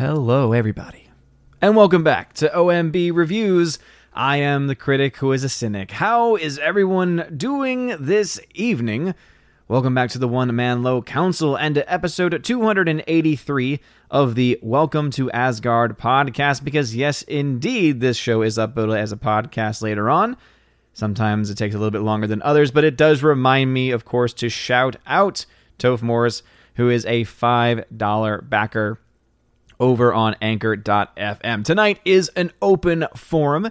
Hello, everybody, and welcome back to OMB Reviews. I am the critic who is a cynic. How is everyone doing this evening? Welcome back to the One Man Low Council and to episode 283 of the Welcome to Asgard podcast. Because, yes, indeed, this show is uploaded as a podcast later on. Sometimes it takes a little bit longer than others, but it does remind me, of course, to shout out Toph Morris, who is a $5 backer over on anchor.fm. Tonight is an open forum,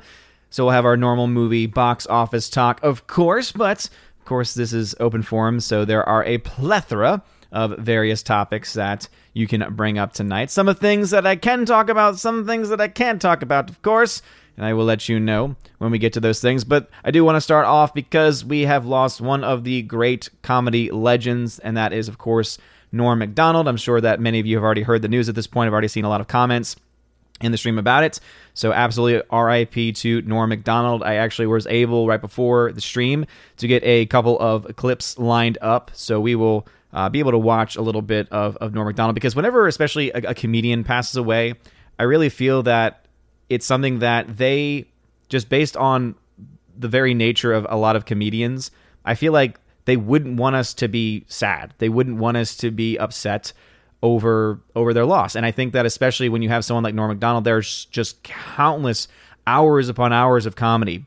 so we'll have our normal movie box office talk, of course, but of course, this is open forum, so there are a plethora of various topics that you can bring up tonight. Some of things that I can talk about, some things that I can't talk about, of course, and I will let you know when we get to those things. But I do want to start off because we have lost one of the great comedy legends, and that is, of course, Norm Macdonald. I'm sure that many of you have already heard the news at this point. I've already seen a lot of comments in the stream about it. So absolutely RIP to Norm Macdonald. I actually was able right before the stream to get a couple of clips lined up. So we will uh, be able to watch a little bit of, of Norm Macdonald because whenever especially a, a comedian passes away, I really feel that it's something that they just based on the very nature of a lot of comedians, I feel like they wouldn't want us to be sad. They wouldn't want us to be upset over over their loss. And I think that especially when you have someone like Norm Macdonald, there's just countless hours upon hours of comedy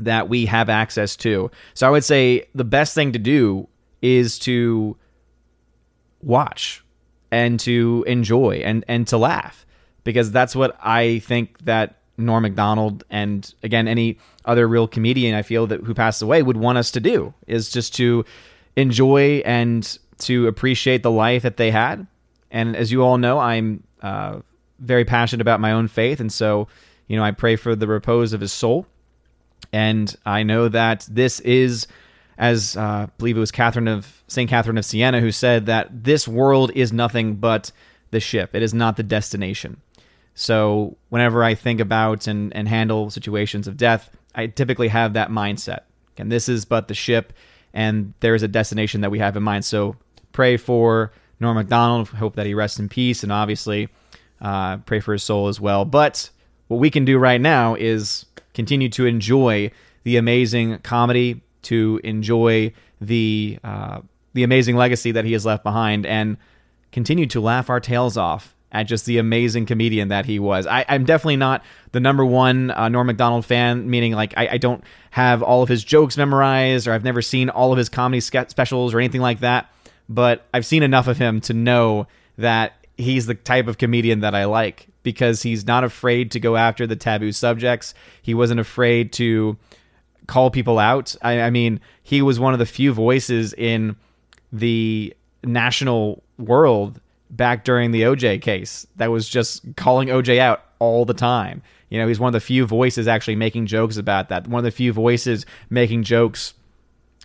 that we have access to. So I would say the best thing to do is to watch and to enjoy and and to laugh because that's what I think that Norm Macdonald and again any other real comedian I feel that who passed away would want us to do is just to enjoy and to appreciate the life that they had. And as you all know, I'm uh, very passionate about my own faith, and so you know I pray for the repose of his soul. And I know that this is, as uh, I believe it was Catherine of Saint Catherine of Siena who said that this world is nothing but the ship; it is not the destination. So whenever I think about and, and handle situations of death, I typically have that mindset. And this is but the ship, and there is a destination that we have in mind. So pray for Norm Macdonald. Hope that he rests in peace, and obviously uh, pray for his soul as well. But what we can do right now is continue to enjoy the amazing comedy, to enjoy the uh, the amazing legacy that he has left behind, and continue to laugh our tails off at just the amazing comedian that he was. I, am definitely not the number one uh, Norm Macdonald fan, meaning like I, I, don't have all of his jokes memorized or I've never seen all of his comedy ske- specials or anything like that. But I've seen enough of him to know that he's the type of comedian that I like because he's not afraid to go after the taboo subjects. He wasn't afraid to call people out. I, I mean, he was one of the few voices in the national world back during the OJ case that was just calling OJ out all the time. You know, he's one of the few voices actually making jokes about that. One of the few voices making jokes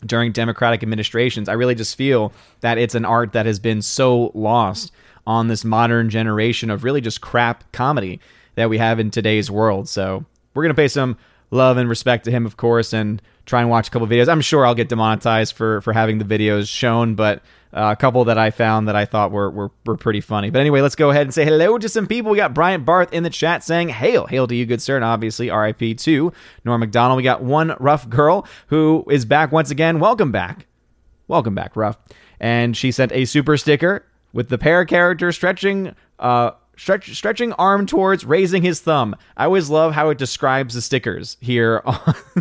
during Democratic administrations. I really just feel that it's an art that has been so lost on this modern generation of really just crap comedy that we have in today's world. So we're going to pay some love and respect to him, of course, and try and watch a couple videos. I'm sure I'll get demonetized for for having the videos shown, but uh, a couple that I found that I thought were, were were pretty funny. But anyway, let's go ahead and say hello to some people. We got Bryant Barth in the chat saying hail, hail to you, good sir, and obviously R.I.P. to Norm Macdonald. We got one rough girl who is back once again. Welcome back, welcome back, rough. And she sent a super sticker with the pair character stretching. Uh, Stretch, stretching arm towards raising his thumb. I always love how it describes the stickers here on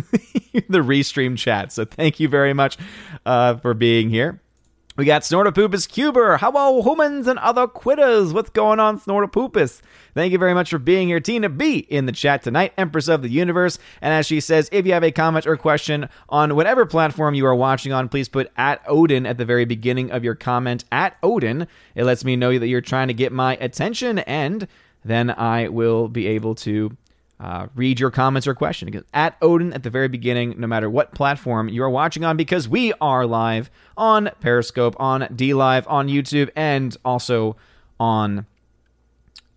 the restream chat. So thank you very much uh, for being here. We got Snortopoopus Cuber. Hello, humans and other quitters. What's going on, Snortopoopus? Thank you very much for being here. Tina B in the chat tonight, Empress of the Universe. And as she says, if you have a comment or question on whatever platform you are watching on, please put at Odin at the very beginning of your comment. At Odin. It lets me know that you're trying to get my attention, and then I will be able to uh, read your comments or question at Odin at the very beginning, no matter what platform you are watching on, because we are live on Periscope, on DLive, on YouTube, and also on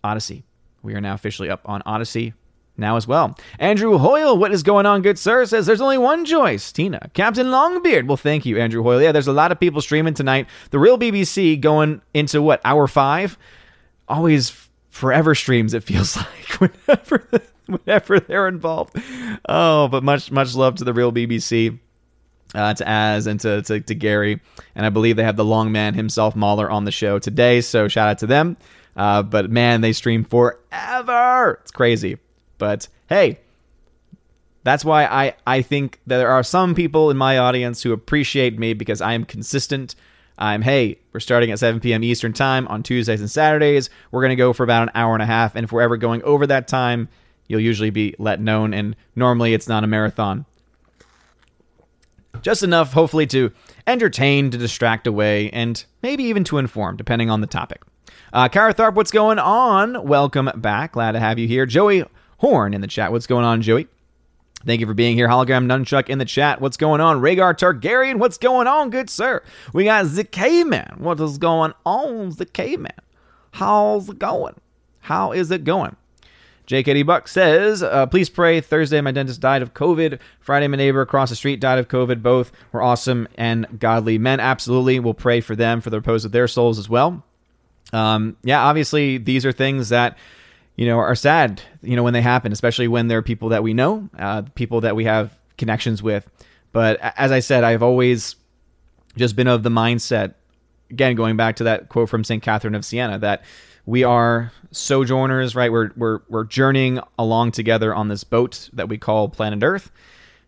Odysee. We are now officially up on Odysee now as well. Andrew Hoyle, what is going on, good sir? Says there's only one choice. Tina. Captain Longbeard. Well, thank you, Andrew Hoyle. Yeah, there's a lot of people streaming tonight. The real BBC going into what, hour five? Always forever streams. It feels like whenever whenever they're involved. Oh, but much much love to the real BBC. Uh, to Az and to, to, to Gary, and I believe they have the long man himself, Mahler, on the show today. So shout out to them. Uh, but man, they stream forever. It's crazy. But hey, that's why I, I think that there are some people in my audience who appreciate me because I am consistent. I'm, hey, we're starting at 7 p.m. Eastern Time on Tuesdays and Saturdays. We're going to go for about an hour and a half. And if we're ever going over that time, you'll usually be let known. And normally it's not a marathon. Just enough, hopefully, to entertain, to distract away, and maybe even to inform, depending on the topic. Uh, Kara Tharp, what's going on? Welcome back. Glad to have you here. Joey Horn in the chat. What's going on, Joey? Thank you for being here. Hologram Nunchuck in the chat. What's going on? Rhaegar Targaryen, what's going on, good sir? We got the K-Man. What is going on, the K-Man? How's it going? How is it going? JKD Buck says, uh, please pray. Thursday, my dentist died of COVID. Friday, my neighbor across the street died of COVID. Both were awesome and godly men. Absolutely. We'll pray for them, for the repose of their souls as well. Um, yeah, obviously, these are things that you know, are sad, you know, when they happen, especially when they're people that we know, uh, people that we have connections with. But as I said, I've always just been of the mindset, again, going back to that quote from St. Catherine of Siena, that we are sojourners, right? We're, we're, we're journeying along together on this boat that we call planet Earth,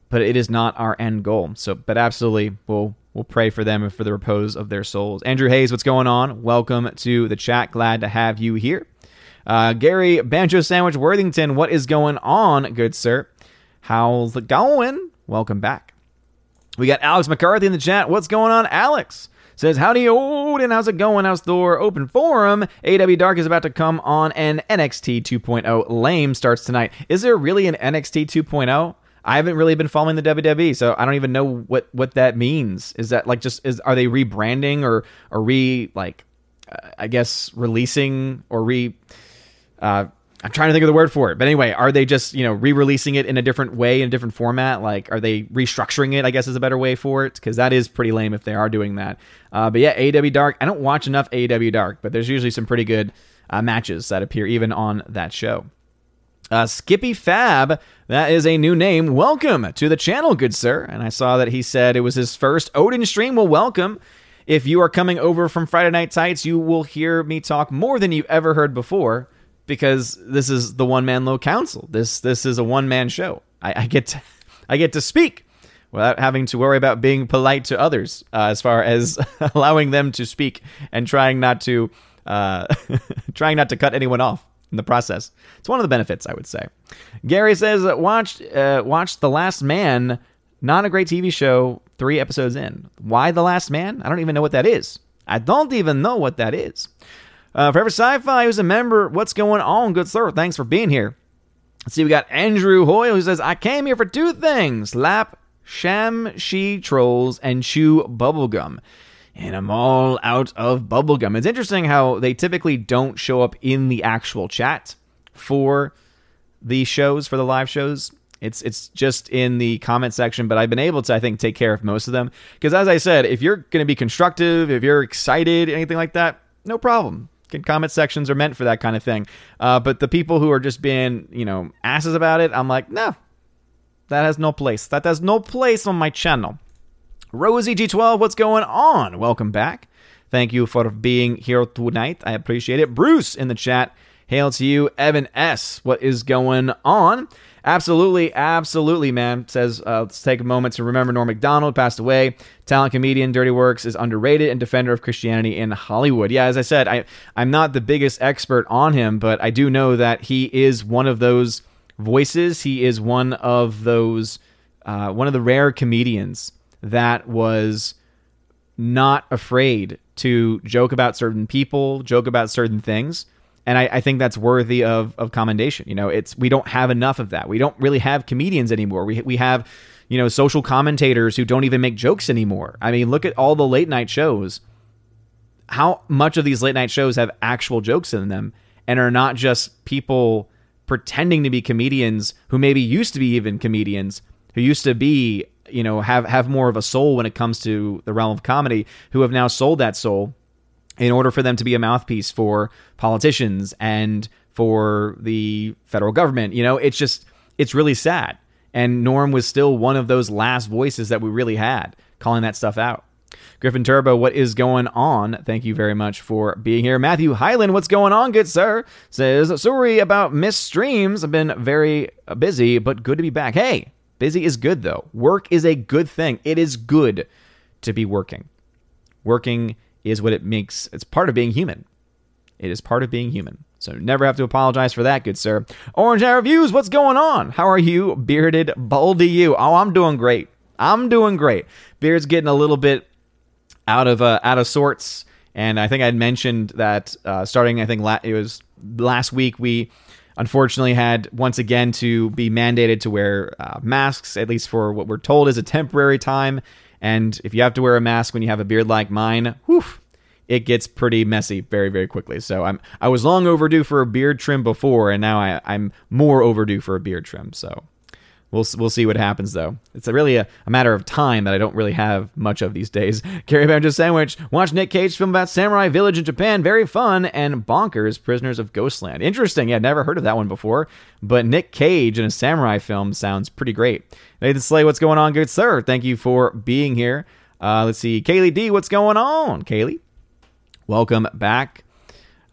but it is not our end goal. So, but absolutely, we'll, we'll pray for them and for the repose of their souls. Andrew Hayes, what's going on? Welcome to the chat. Glad to have you here. Uh, Gary Banjo Sandwich Worthington, what is going on, good sir? How's it going? Welcome back. We got Alex McCarthy in the chat. What's going on, Alex? Says, Howdy, Odin. How's it going? How's Thor? Open forum. AEW Dark is about to come on an NXT 2.0. Lame starts tonight. Is there really an NXT 2.0? I haven't really been following the WWE, so I don't even know what what that means. Is that like just is are they rebranding or or re like uh, I guess releasing or re uh, I'm trying to think of the word for it, but anyway, are they just you know re-releasing it in a different way in a different format? Like, are they restructuring it? I guess is a better way for it because that is pretty lame if they are doing that. Uh, but yeah, AEW Dark. I don't watch enough AEW Dark, but there's usually some pretty good uh, matches that appear even on that show. Uh, Skippy Fab, that is a new name. Welcome to the channel, good sir. And I saw that he said it was his first Odin stream. Well, welcome. If you are coming over from Friday Night Tights, you will hear me talk more than you've ever heard before because this is the one man low council. This this is a one man show. I, I, get to, I get to speak without having to worry about being polite to others uh, as far as allowing them to speak and trying not to uh, trying not to cut anyone off in the process. It's one of the benefits, I would say. Gary says, "Watched uh, watched The Last Man. Not a great TV show. Three episodes in. Why The Last Man? I don't even know what that is. I don't even know what that is." Uh, Forever Sci-Fi, who's a member, what's going on, good sir? Thanks for being here. Let's see, we got Andrew Hoyle who says, I came here for two things lap, sham, she trolls, and chew bubblegum. And I'm all out of bubblegum. It's interesting how they typically don't show up in the actual chat for the shows, for the live shows. It's it's just in the comment section, but I've been able to I think take care of most of them because as I said, if you're going to be constructive, if you're excited, anything like that, no problem comment sections are meant for that kind of thing. Uh, but the people who are just being, you know, asses about it, I'm like, no, that has no place. That has no place on my channel. Rosie G12, what's going on? Welcome back. Thank you for being here tonight. I appreciate it. Bruce in the chat. Hail to you. Evan S. What is going on? Absolutely, absolutely, man. Says, uh, let's take a moment to remember Norm Macdonald passed away. Talent comedian, Dirty Works is underrated and defender of Christianity in Hollywood. Yeah, as I said, I I'm not the biggest expert on him, but I do know that he is one of those voices. He is one of those uh, one of the rare comedians that was not afraid to joke about certain people, joke about certain things and I, I, think that's worthy of of commendation. You know, it's we don't have enough of that. We don't really have comedians anymore. We we have you know social commentators who don't even make jokes anymore. I mean, look at all the late night shows. How much of these late night shows have actual jokes in them and are not just people pretending to be comedians who maybe used to be even comedians who used to be you know have have more of a soul when it comes to the realm of comedy who have now sold that soul in order for them to be a mouthpiece for politicians and for the federal government. You know, it's just it's really sad. And Norm was still one of those last voices that we really had calling that stuff out. Griffin Turbo, what is going on? Thank you very much for being here. Matthew Highland, what's going on, good sir? Says, sorry about missed streams. I've been very busy, but good to be back. Hey, busy is good though. Work is a good thing. It is good to be working. Working is what it makes, it's part of being human. It is part of being human. So never have to apologize for that, good sir. Orange Air Reviews, what's going on? How are you, bearded baldy you? Oh, I'm doing great. I'm doing great. Beard's getting a little bit out of uh, out of sorts, and I think I'd mentioned that uh, starting. I think la- it was last week we unfortunately had once again to be mandated to wear uh, masks, at least for what we're told is a temporary time. And if you have to wear a mask when you have a beard like mine, whew, it gets pretty messy very very quickly. So I'm I was long overdue for a beard trim before, and now I, I'm more overdue for a beard trim. So We'll, we'll see what happens though. It's a really a, a, matter of time that I don't really have much of these days. Gary Banjo Sandwich. Watch Nick Cage film about Samurai Village in Japan. Very fun and bonkers. Prisoners of Ghostland. Interesting. Yeah, never heard of that one before. But Nick Cage in a samurai film sounds pretty great. Nathan Slay, what's going on, good sir? Thank you for being here. Uh, let's see. Kaylee D, what's going on? Kaylee, welcome back.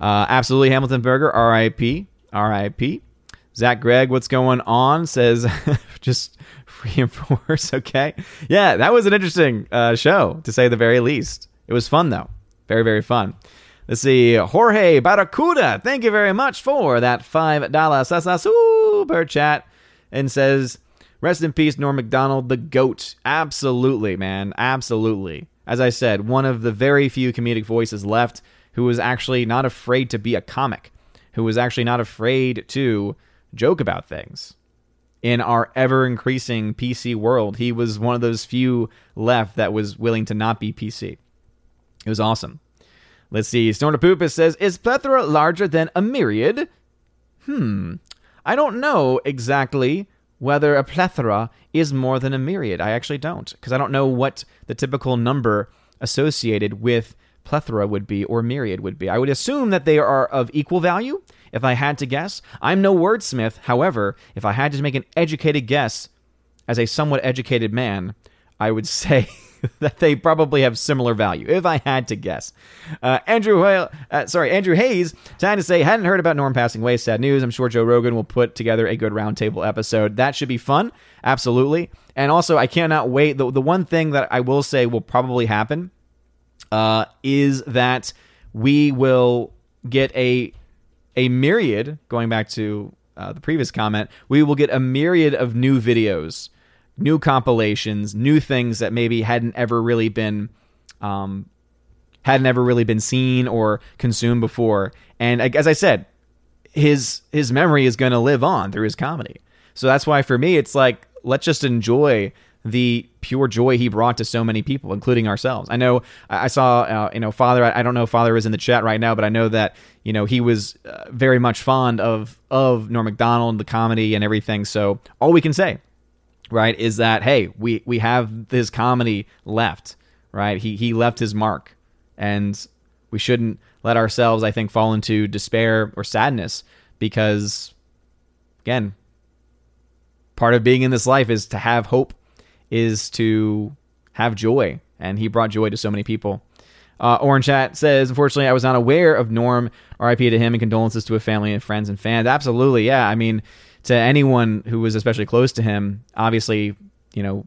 Uh, absolutely, Hamilton Burger. R.I.P. R.I.P. Zach Gregg, what's going on? Says just reinforce. Okay. Yeah, that was an interesting uh, show, to say the very least. It was fun, though. Very, very fun. Let's see. Jorge Barracuda, thank you very much for that $5 super chat. And says, Rest in peace, Norm MacDonald, the GOAT. Absolutely, man. Absolutely. As I said, one of the very few comedic voices left who was actually not afraid to be a comic, who was actually not afraid to joke about things. In our ever increasing PC world, he was one of those few left that was willing to not be PC. It was awesome. Let's see. Snortapoopus says, Is plethora larger than a myriad? Hmm. I don't know exactly whether a plethora is more than a myriad. I actually don't, because I don't know what the typical number associated with plethora would be or myriad would be. I would assume that they are of equal value, if I had to guess. I'm no wordsmith. However, if I had to make an educated guess as a somewhat educated man, I would say that they probably have similar value, if I had to guess. Uh, Andrew, uh, sorry, Andrew Hayes, trying to say, hadn't heard about Norm passing away. Sad news. I'm sure Joe Rogan will put together a good roundtable episode. That should be fun, absolutely. And also, I cannot wait. The, the one thing that I will say will probably happen uh, is that we will get a a myriad, going back to uh, the previous comment, we will get a myriad of new videos, new compilations, new things that maybe hadn't ever really been. Um, hadn't ever really been seen or consumed before. And as I said, his his memory is going to live on through his comedy. So that's why for me it's like let's just enjoy the pure joy he brought to so many people, including ourselves. I know I saw, uh, you know, Father. I, don't know if Father is in the chat right now, but I know that you know he was uh, very much fond of of Norm Macdonald, the comedy and everything. So all we can say, right, is that hey, we we have this comedy left, right? He he left his mark, and we shouldn't let ourselves, I think, fall into despair or sadness because, again, part of being in this life is to have hope is to have joy, and he brought joy to so many people. Uh, Orange Chat says, unfortunately, I was not aware of Norm. RIP to him and condolences to his family and friends and fans. Absolutely, yeah. I mean, to anyone who was especially close to him, obviously, you know,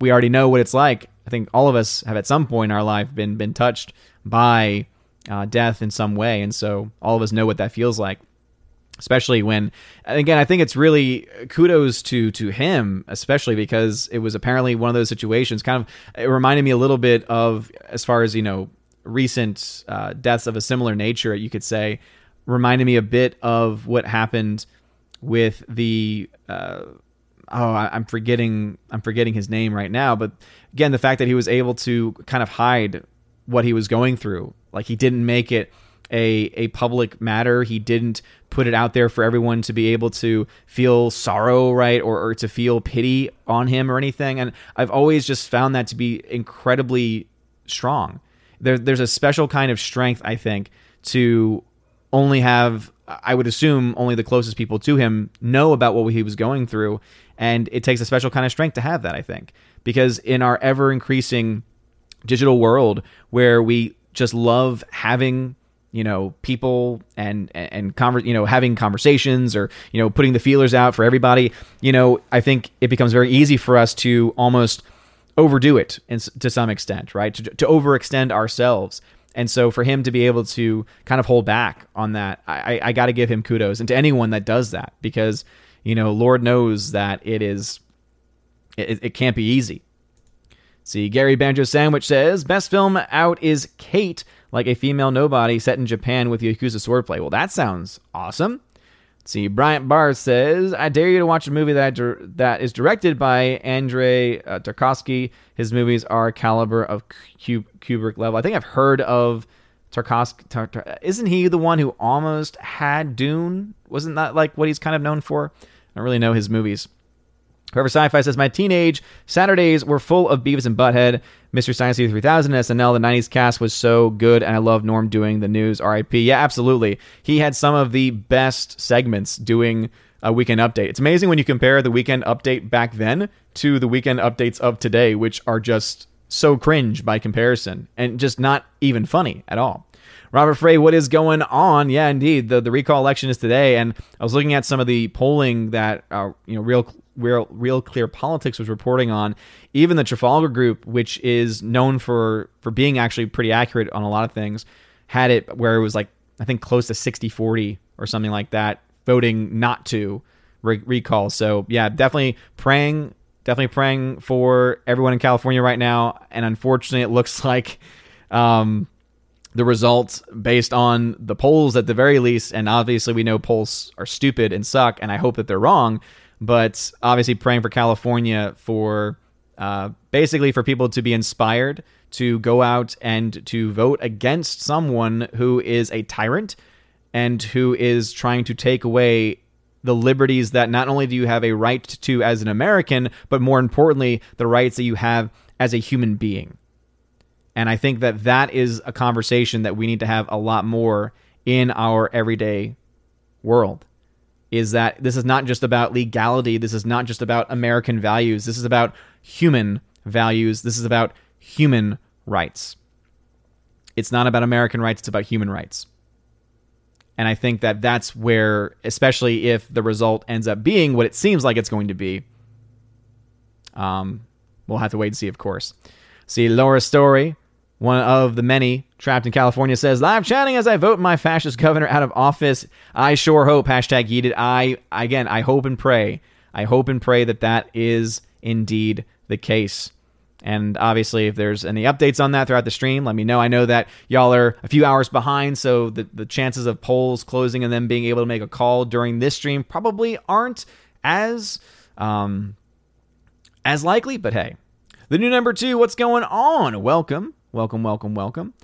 we already know what it's like. I think all of us have at some point in our life been been touched by uh, death in some way, and so all of us know what that feels like especially when again i think it's really kudos to to him especially because it was apparently one of those situations kind of it reminded me a little bit of as far as you know recent uh, deaths of a similar nature you could say reminded me a bit of what happened with the uh, oh i'm forgetting i'm forgetting his name right now but again the fact that he was able to kind of hide what he was going through like he didn't make it a a public matter. He didn't put it out there for everyone to be able to feel sorrow, right, or, or to feel pity on him or anything. And I've always just found that to be incredibly strong. There, there's a special kind of strength, I think, to only have I would assume only the closest people to him know about what he was going through. And it takes a special kind of strength to have that, I think. Because in our ever increasing digital world where we just love having you know people and and conver- you know having conversations or you know putting the feelers out for everybody you know i think it becomes very easy for us to almost overdo it in, to some extent right? To, to overextend ourselves. And so for him to be able to kind of hold back on that i i got to give him kudos. And to anyone that does that because you know lord knows that it is it, it can't be easy. See gary banjo sandwich says best film out is kate like a female nobody set in Japan with Yakuza swordplay. Well, that sounds awesome. Let's see, Bryant Barr says, I dare you to watch a movie that that is directed by Andrei uh, Tarkovsky. His movies are caliber of Kubrick level. I think I've heard of Tarkovsky. Tar- Tar- isn't he the one who almost had Dune? Wasn't that like what he's kind of known for? I don't really know his movies. Forever Sci-Fi says, my teenage Saturdays were full of Beavis and Butthead, Mystery Science Theater 3000, SNL. The 90s cast was so good, and I love Norm doing the news. RIP. Yeah, absolutely. He had some of the best segments doing a weekend update. It's amazing when you compare the weekend update back then to the weekend updates of today, which are just so cringe by comparison and just not even funny at all. Robert Frey, what is going on? Yeah, indeed. The the recall election is today, and I was looking at some of the polling that uh, you know real real real clear politics was reporting on. Even the Trafalgar Group, which is known for for being actually pretty accurate on a lot of things, had it where it was like I think close to 60-40 or something like that, voting not to re- recall. So yeah, definitely praying, definitely praying for everyone in California right now. And unfortunately, it looks like. Um, the results based on the polls at the very least. And obviously, we know polls are stupid and suck, and I hope that they're wrong. But obviously, praying for California for uh, basically for people to be inspired to go out and to vote against someone who is a tyrant and who is trying to take away the liberties that not only do you have a right to as an American, but more importantly, the rights that you have as a human being. And I think that that is a conversation that we need to have a lot more in our everyday world. Is that this is not just about legality. This is not just about American values. This is about human values. This is about human rights. It's not about American rights, it's about human rights. And I think that that's where, especially if the result ends up being what it seems like it's going to be, um, we'll have to wait and see, of course. See, Laura Story one of the many trapped in California says, live chatting as I vote my fascist governor out of office. I sure hope, hashtag heated. I, again, I hope and pray. I hope and pray that that is indeed the case. And obviously, if there's any updates on that throughout the stream, let me know. I know that y'all are a few hours behind, so the, the chances of polls closing and then being able to make a call during this stream probably aren't as um, as likely. But hey, the new number two, what's going on? Welcome Welcome, welcome, welcome.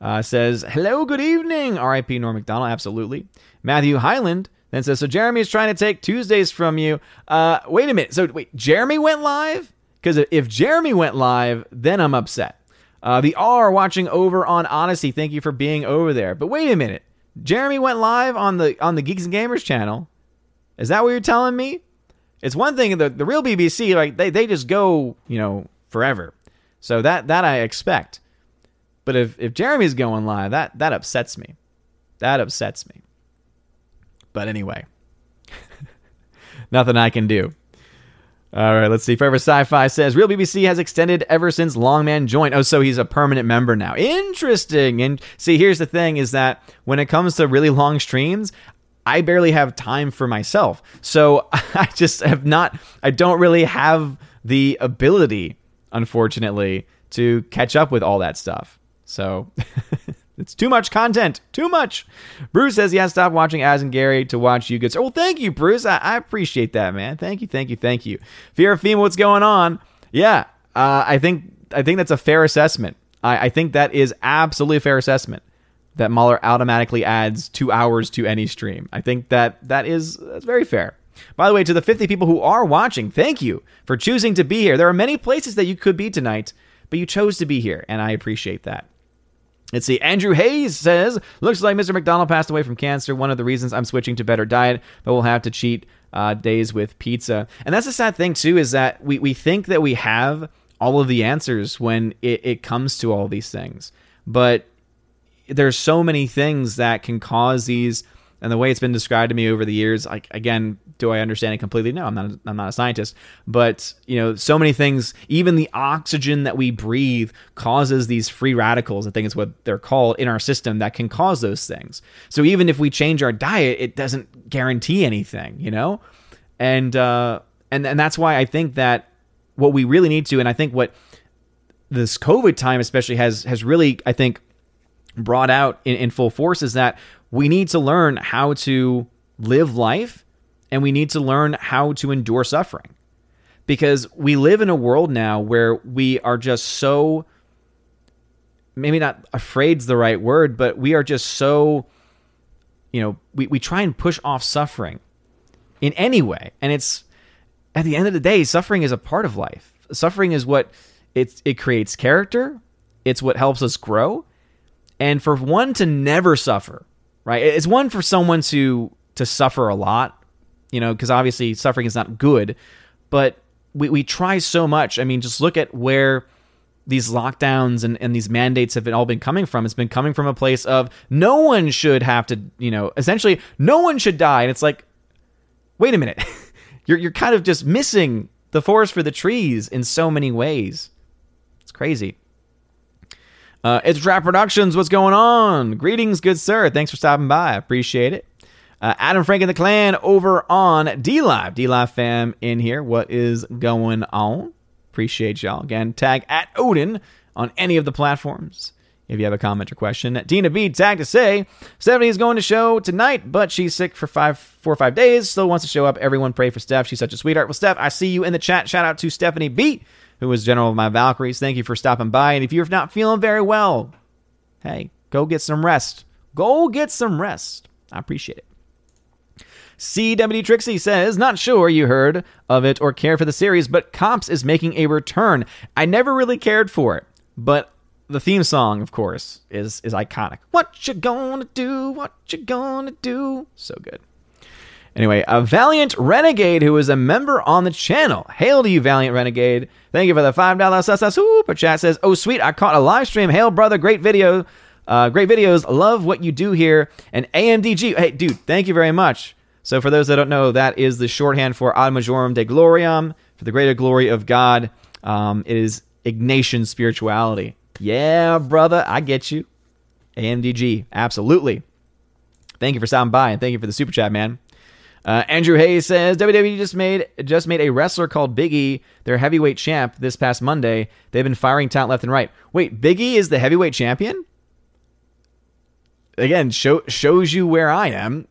Uh, says, hello, good evening. RIP Norm Macdonald, absolutely. Matthew Highland then says, so Jeremy is trying to take Tuesdays from you. Uh, wait a minute. So, wait, Jeremy went live? Because if Jeremy went live, then I'm upset. Uh, the R watching over on Odysee, thank you for being over there. But wait a minute. Jeremy went live on the on the Geeks and Gamers channel. Is that what you're telling me? It's one thing the the real BBC like they they just go, you know, forever. So that that I expect. But if if Jeremy's going live, that that upsets me. That upsets me. But anyway, nothing I can do. All right, let's see. Forever Sci-Fi says Real BBC has extended ever since Longman joined. Oh, so he's a permanent member now. Interesting. And see, here's the thing: is that when it comes to really long streams, I barely have time for myself. So I just have not. I don't really have the ability, unfortunately, to catch up with all that stuff. So it's too much content. Too much. Bruce says he has to stop watching As and Gary to watch you good. Well, thank you, Bruce. I, I, appreciate that, man. Thank you, thank you, thank you. Fear of FEMA, what's going on? Yeah, uh, I think I think that's a fair assessment. I, I think that is absolutely a fair assessment that Mahler automatically adds two hours to any stream. I think that that is that's very fair. By the way, to the 50 people who are watching, thank you for choosing to be here. There are many places that you could be tonight, but you chose to be here, and I appreciate that. Let's see. Andrew Hayes says, looks like Mr. Macdonald passed away from cancer. One of the reasons I'm switching to better diet, but we'll have to cheat uh, days with pizza. And that's the sad thing, too, is that we, we think that we have all of the answers when it, it comes to all these things. But there's so many things that can cause these and the way it's been described to me over the years like again do i understand it completely? No i'm not i'm not a scientist. But you know so many things even the oxygen that we breathe causes these free radicals i think is what they're called in our system that can cause those things. So even if we change our diet it doesn't guarantee anything you know? And uh and and that's why i think that what we really need to and i think what this covid time especially has has really i think brought out in, in full force is that we need to learn how to live life and we need to learn how to endure suffering. Because we live in a world now where we are just so, maybe not afraid's the right word, but we are just so, you know, we, we try and push off suffering in any way. And it's, at the end of the day, suffering is a part of life. Suffering is what it, it creates character, it's what helps us grow. And for one to never suffer, right? It's one for someone to to suffer a lot, you know, because obviously suffering is not good, but we, we try so much. I mean, just look at where these lockdowns and, and these mandates have been all been coming from. It's been coming from a place of no one should have to, you know, essentially no one should die. And it's like, wait a minute. you're you're kind of just missing the forest for the trees in so many ways. It's crazy. Uh, it's Trap Productions. What's going on? Greetings, good sir. Thanks for stopping by. I appreciate it. Uh, Adam Frank and the Clan over on D Live. D Live fam in here. What is going on? Appreciate y'all. Again, tag at Odin on any of the platforms if you have a comment or question. Tina B tag to say Stephanie is going to show tonight, but she's sick for five, four or five days. Still wants to show up. Everyone pray for Steph. She's such a sweetheart. Well, Steph, I see you in the chat. Shout out to Stephanie B who was general of my Valkyries. Thank you for stopping by. And if you're not feeling very well, hey, go get some rest. Go get some rest. I appreciate it. CWD Trixie says, Not sure you heard of it or care for the series, but Cops is making a return. I never really cared for it, but the theme song, of course, is is iconic. What you gonna do? What you gonna do? So good. Anyway, a Valiant Renegade who is a member on the channel. Hail to you, Valiant Renegade. Thank you for the $5 super chat. Says, Oh, sweet, I caught a live stream. Hail, brother. Great video. Uh, great videos. Love what you do here. And AMDG. Hey, dude, thank you very much. So, for those that don't know, that is the shorthand for Ad Majorem Dei Gloriam, for the greater glory of God. Um, it is Ignatian spirituality. Yeah, brother, I get you. AMDG, absolutely. Thank you for stopping by and thank you for the super chat, man. Uh, Andrew Hayes says WWE just made just made a wrestler called Biggie their heavyweight champ this past Monday. They've been firing talent left and right. Wait, Biggie is the heavyweight champion? Again, show, shows you where I am.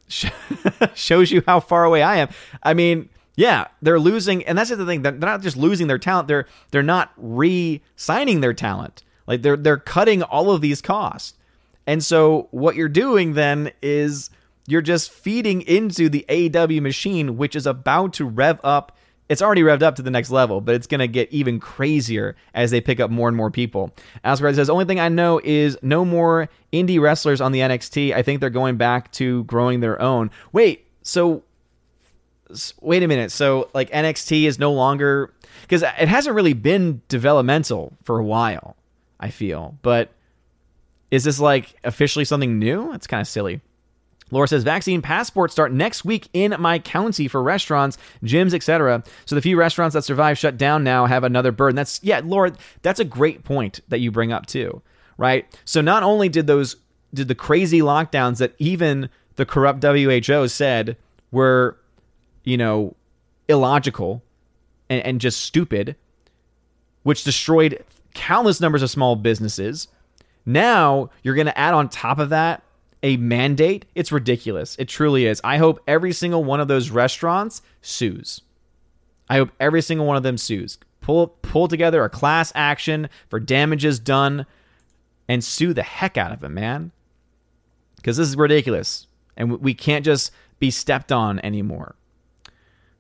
shows you how far away I am. I mean, yeah, they're losing, and that's the thing. They're not just losing their talent; they're they're not re-signing their talent. Like they're they're cutting all of these costs. And so what you're doing then is you're just feeding into the AEW machine, which is about to rev up. It's already revved up to the next level, but it's going to get even crazier as they pick up more and more people. Asgard says, Only thing I know is no more indie wrestlers on the NXT. I think they're going back to growing their own. Wait, so wait a minute. So, like, NXT is no longer. Because it hasn't really been developmental for a while, I feel. But is this like officially something new? It's kind of silly. Laura says vaccine passports start next week in my county for restaurants, gyms, etc. So the few restaurants that survive shut down now have another burden. That's yeah, Laura, that's a great point that you bring up too, right? So not only did those did the crazy lockdowns that even the corrupt WHO said were, you know, illogical and, and just stupid, which destroyed countless numbers of small businesses. Now you're to add on top of that a mandate, it's ridiculous. It truly is. I hope every single one of those restaurants sues. I hope every single one of them sues. Pull pull together a class action for damages done and sue the heck out of them, man. Cuz this is ridiculous and we can't just be stepped on anymore.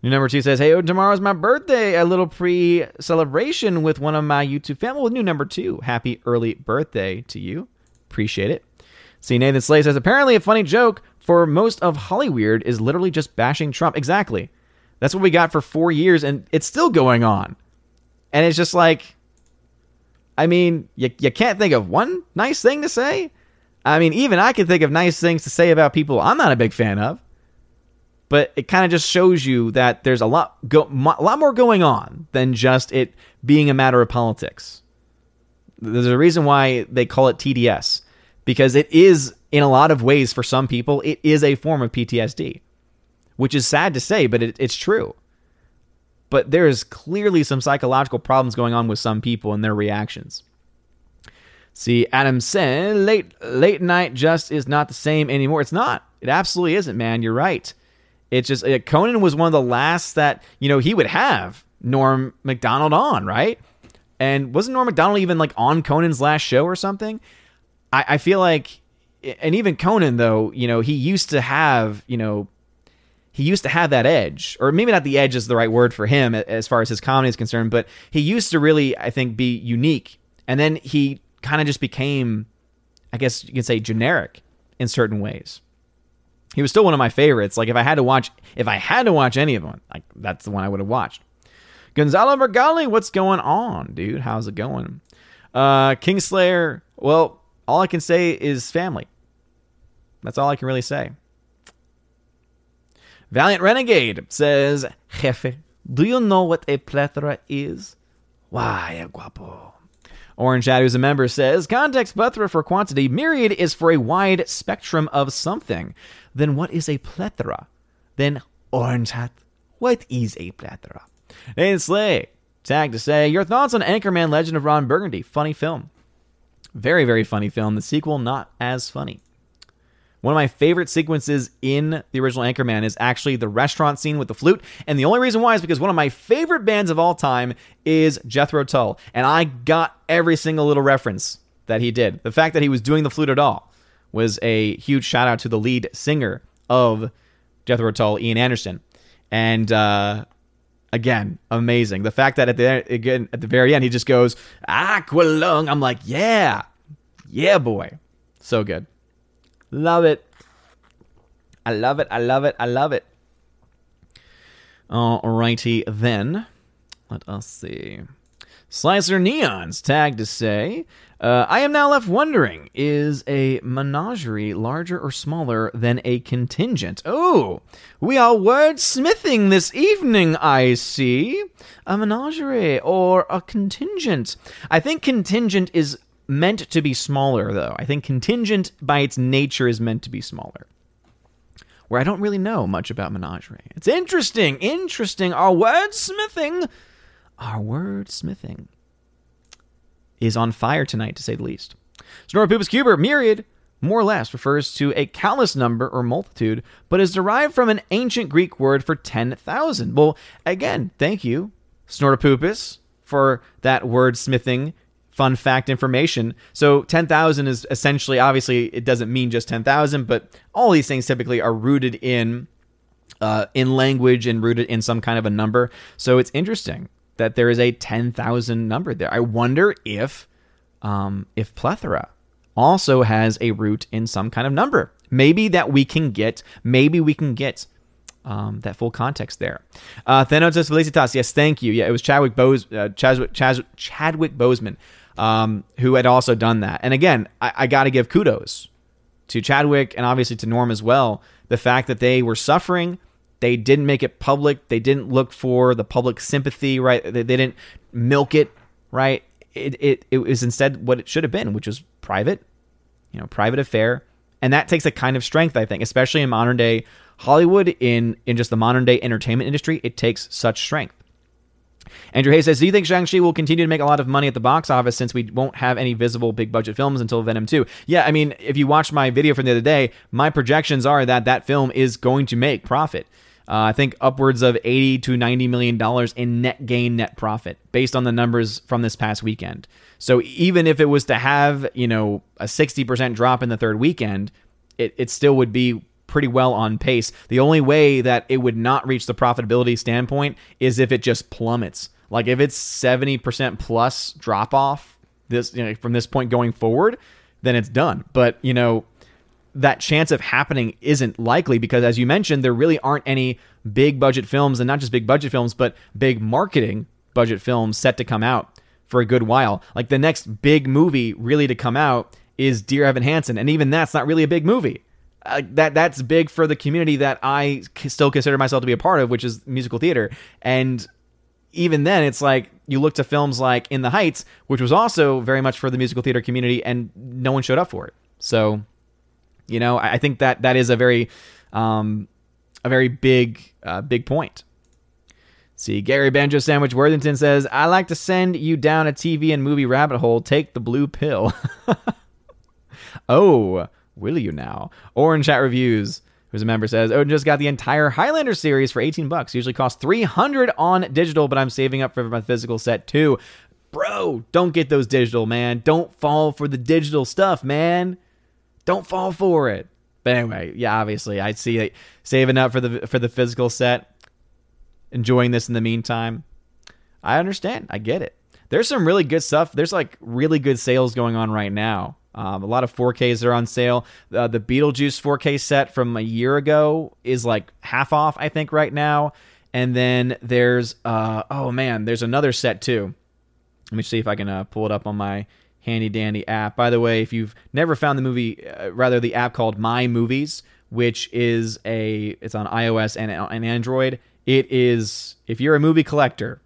New number two says, Hey, oh, tomorrow's my birthday. A little pre celebration with one of my YouTube family. With new number two, happy early birthday to you. Appreciate it. See, Nathan Slay says apparently a funny joke for most of Hollyweird is literally just bashing Trump. Exactly. That's what we got for four years, and it's still going on. And it's just like, I mean, you, you can't think of one nice thing to say. I mean, even I can think of nice things to say about people I'm not a big fan of. But it kind of just shows you that there's a lot go, a lot more going on than just it being a matter of politics. There's a reason why they call it TDS because it is in a lot of ways for some people it is a form of PTSD, which is sad to say, but it, it's true. But there is clearly some psychological problems going on with some people and their reactions. See, Adam said, late late night just is not the same anymore. It's not. It absolutely isn't, man. You're right. It's just Conan was one of the last that you know he would have Norm Macdonald on, right? And wasn't Norm Macdonald even like on Conan's last show or something? I, I feel like, and even Conan though, you know, he used to have, you know, he used to have that edge, or maybe not the edge is the right word for him as far as his comedy is concerned, but he used to really, I think, be unique. And then he kind of just became, I guess you could say, generic in certain ways. He was still one of my favorites. Like if I had to watch, if I had to watch any of them, like that's the one I would have watched. Gonzalo Mergali, what's going on, dude? How's it going? Uh, Kingslayer. Well, all I can say is family. That's all I can really say. Valiant Renegade says, Jefe, do you know what a plethora is? Why, guapo. Orange Hat, who's a member, says context plethora for quantity, myriad is for a wide spectrum of something. Then what is a plethora? Then Orange Hat, what is a plethora? And Slay, tag to say your thoughts on Anchorman: Legend of Ron Burgundy. Funny film, very very funny film. The sequel not as funny. One of my favorite sequences in the original Anchorman is actually the restaurant scene with the flute. And the only reason why is because one of my favorite bands of all time is Jethro Tull. And I got every single little reference that he did. The fact that he was doing the flute at all was a huge shout out to the lead singer of Jethro Tull, Ian Anderson. And uh, again, amazing. The fact that at the again at the very end he just goes Aqualung. I'm like, yeah, yeah, boy, so good. Love it. I love it. I love it. I love it. Alrighty then. Let us see. Slicer Neons tagged to say, uh, I am now left wondering is a menagerie larger or smaller than a contingent? Oh, we are wordsmithing this evening, I see. A menagerie or a contingent. I think contingent is meant to be smaller, though. I think contingent by its nature is meant to be smaller. Where I don't really know much about menagerie. It's interesting, interesting. Our wordsmithing, our wordsmithing is on fire tonight, to say the least. Snorapupus Cuber, myriad, more or less, refers to a countless number or multitude, but is derived from an ancient Greek word for 10,000. Well, again, thank you, Snorapupus, for that wordsmithing fun fact information. So 10,000 is essentially, obviously, it doesn't mean just 10,000, but all these things typically are rooted in. Uh, in language and rooted in some kind of a number. So it's interesting that there is a 10,000 number there. I wonder if um, if plethora also has a root in some kind of number. Maybe that we can get, maybe we can get um, that full context there. Uh, Thanatos Felicitas, yes, thank you. Yeah, it was Chadwick, Bose, uh, Chadwick, Chadwick Boseman um, who had also done that. And again, I, I got to give kudos to Chadwick and obviously to Norm as well. The fact that they were suffering, they didn't make it public. They didn't look for the public sympathy, right? They, they didn't milk it, right? It, it, it was instead what it should have been, which was private, you know, private affair. And that takes a kind of strength, I think, especially in modern day Hollywood, in, in just the modern day entertainment industry. It takes such strength. Andrew Hayes says, Do you think Shang-Chi will continue to make a lot of money at the box office since we won't have any visible big budget films until Venom 2? Yeah, I mean, if you watched my video from the other day, my projections are that that film is going to make profit. Uh, I think upwards of 80 to 90 million dollars in net gain, net profit, based on the numbers from this past weekend. So even if it was to have, you know, a 60% drop in the third weekend, it, it still would be pretty well on pace. The only way that it would not reach the profitability standpoint is if it just plummets. Like if it's 70% plus drop off this you know, from this point going forward, then it's done. But, you know, that chance of happening isn't likely because, as you mentioned, there really aren't any big budget films, and not just big budget films, but big marketing budget films set to come out for a good while. Like the next big movie really to come out is Dear Evan Hansen, and even that's not really a big movie. Uh, that that's big for the community that I still consider myself to be a part of, which is musical theater. And even then, it's like you look to films like In the Heights, which was also very much for the musical theater community, and no one showed up for it. So, you know, I think that that is a very, um, a very big, uh, big point. See, Gary Banjo Sandwich Worthington says, I like to send you down a TV and movie rabbit hole. Take the blue pill. oh, will you now? Orange Hat Reviews who's a member says Odin just got the entire Highlander series for 18 bucks. Usually costs 300 on digital, but I'm saving up for my physical set too. Bro, don't get those digital, man. Don't fall for the digital stuff, man. Don't fall for it. But anyway, yeah, obviously, I see it saving up for the for the physical set, enjoying this in the meantime. I understand. I get it. There's some really good stuff. There's like really good sales going on right now um, a lot of 4Ks are on sale. Uh, the Beetlejuice 4K set from a year ago is like half off, I think, right now. And then there's, uh, oh man, there's another set too. Let me see if I can uh, pull it up on my handy dandy app. By the way, if you've never found the movie, uh, rather the app called My Movies, which is a, it's on iOS and, and Android. It is, if you're a movie collector,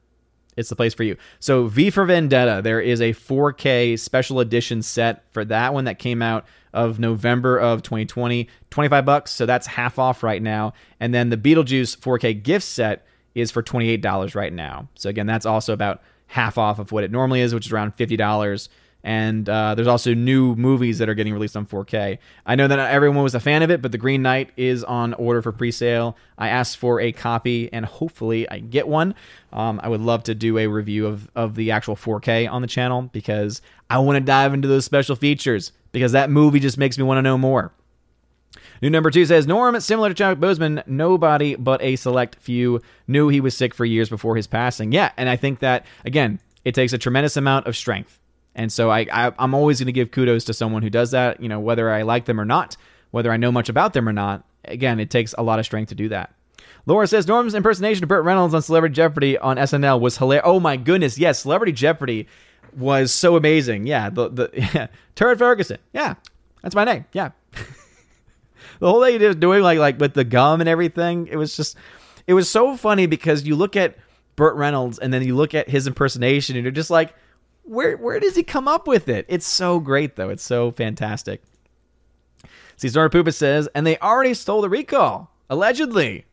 it's the place for you. So V for Vendetta, there is a 4K special edition set for that one that came out of November of 2020, 25 bucks, so that's half off right now. And then the Beetlejuice 4K gift set is for $28 right now. So again, that's also about half off of what it normally is, which is around $50 and uh, there's also new movies that are getting released on 4K. I know that not everyone was a fan of it, but The Green Knight is on order for pre-sale. I asked for a copy, and hopefully I get one. Um, I would love to do a review of of the actual 4K on the channel because I want to dive into those special features because that movie just makes me want to know more. New number two says Norm, similar to Chadwick Boseman, nobody but a select few knew he was sick for years before his passing. Yeah, and I think that again, it takes a tremendous amount of strength and so I, I am always going to give kudos to someone who does that. You know, whether I like them or not, whether I know much about them or not. Again, it takes a lot of strength to do that. Laura says Norm's impersonation of Burt Reynolds on Celebrity Jeopardy on SNL was hilarious. Oh my goodness, yes, Celebrity Jeopardy was so amazing. Yeah, the the yeah. Ferguson. Yeah, that's my name. Yeah, the whole thing he was doing like like with the gum and everything. It was just it was so funny because you look at Burt Reynolds and then you look at his impersonation and you're just like where where does he come up with it? It's so great though. It's so fantastic. Zora Poopa says, and they already stole the recall, allegedly.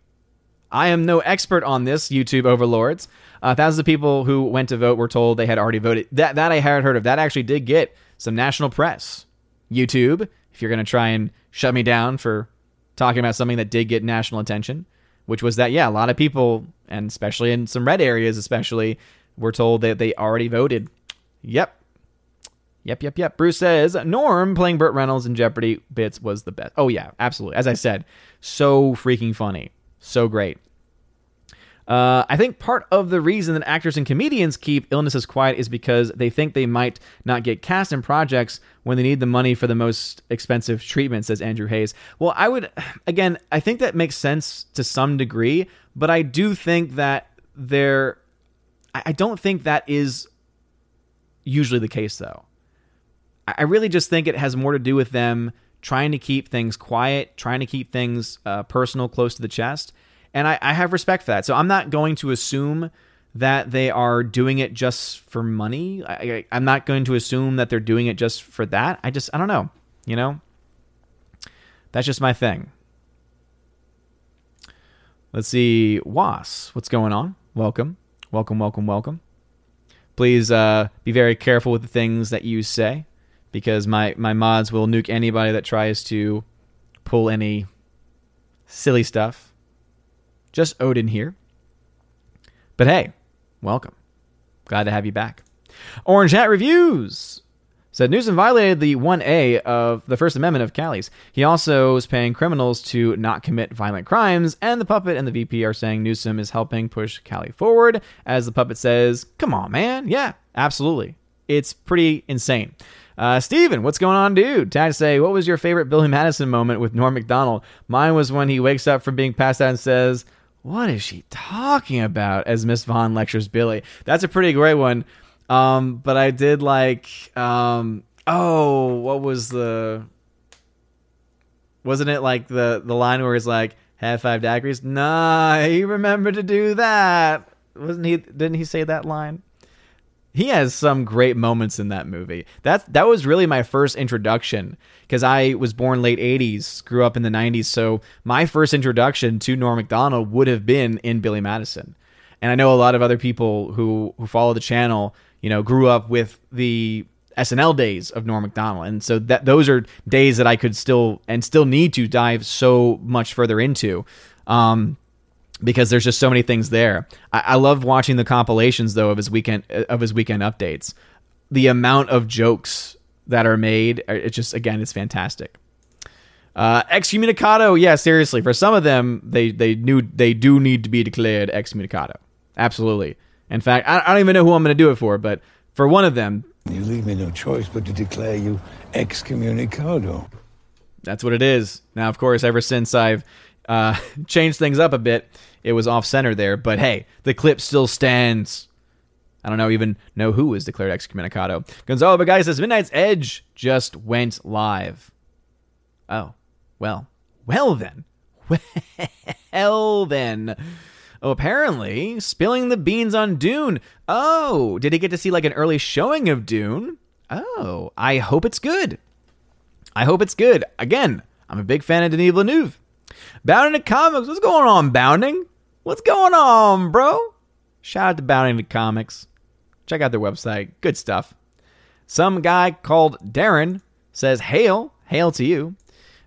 I am no expert on this, YouTube overlords. Uh, thousands of people who went to vote were told they had already voted. That that I had heard of. That actually did get some national press. YouTube, if you're going to try and shut me down for talking about something that did get national attention, which was that yeah, a lot of people, and especially in some red areas, especially, were told that they already voted Yep. Yep, yep, yep. Bruce says Norm playing Burt Reynolds in Jeopardy bits was the best. Oh yeah, absolutely. As I said, so freaking funny, so great. Uh, I think part of the reason that actors and comedians keep illnesses quiet is because they think they might not get cast in projects when they need the money for the most expensive treatment, says Andrew Hayes. Well, I would, again, I think that makes sense to some degree, but I do think that there, I don't think that is usually the case, though. I really just think it has more to do with them trying to keep things quiet, trying to keep things uh, personal, close to the chest. And I, I have respect for that. So I'm not going to assume that they are doing it just for money. I, am not going to assume that they're doing it just for that. I just, I don't know. You know? That's just my thing. Let's see. Was, what's going on? Welcome. Welcome, welcome, welcome. Please uh, be very careful with the things that you say, because my my mods will nuke anybody that tries to pull any silly stuff. Just Odin here. But hey, welcome. Glad to have you back. Orange Hat Reviews said Newsom violated the 1A of the First Amendment of Cali's. He also is paying criminals to not commit violent crimes, and the puppet and the VP are saying Newsom is helping push Cali forward. As the puppet says, Come on, man. Yeah, absolutely. It's pretty insane. Uh, Steven, what's going on, dude? Tag say, what was your favorite Billy Madison moment with Norm Macdonald? Mine was when he wakes up from being passed out and says, what is she talking about? As Miss Vaughn lectures Billy. That's a pretty great one. Um, but I did like, um, oh, what was the, wasn't it like the, the line where he's like, have five daiquiris? Nah, he remembered to do that. Wasn't he, didn't he say that line? he has some great moments in that movie. That that was really my first introduction because I was born late 80s, grew up in the 90s, so my first introduction to Norm Macdonald would have been in Billy Madison. And I know a lot of other people who who follow the channel, you know, grew up with the SNL days of Norm Macdonald. And so that those are days that I could still and still need to dive so much further into. Um, because there's just so many things there. I, I love watching the compilations though of his weekend of his weekend updates. The amount of jokes that are made, uh, it's just again, it's fantastic. Uh, excommunicado, yeah, seriously. For some of them, they they knew they do need to be declared excommunicado. Absolutely. In fact, I, I don't even know who I'm going to do it for, but for one of them, you leave me no choice but to declare you excommunicado. That's what it is. Now, of course, ever since I've uh, changed things up a bit, it was off center there. But hey, the clip still stands. I don't know even know who was declared excommunicado. Gonzalo Bagay says Midnight's Edge just went live. Oh, well, well then, well then. Oh, apparently spilling the beans on Dune. Oh, did he get to see like an early showing of Dune? Oh, I hope it's good. I hope it's good. Again, I'm a big fan of Denis Villeneuve. Bounding Into Comics, what's going on, Bounding? What's going on, bro? Shout out to Bounding Into Comics. Check out their website. Good stuff. Some guy called Darren says, Hail, hail to you.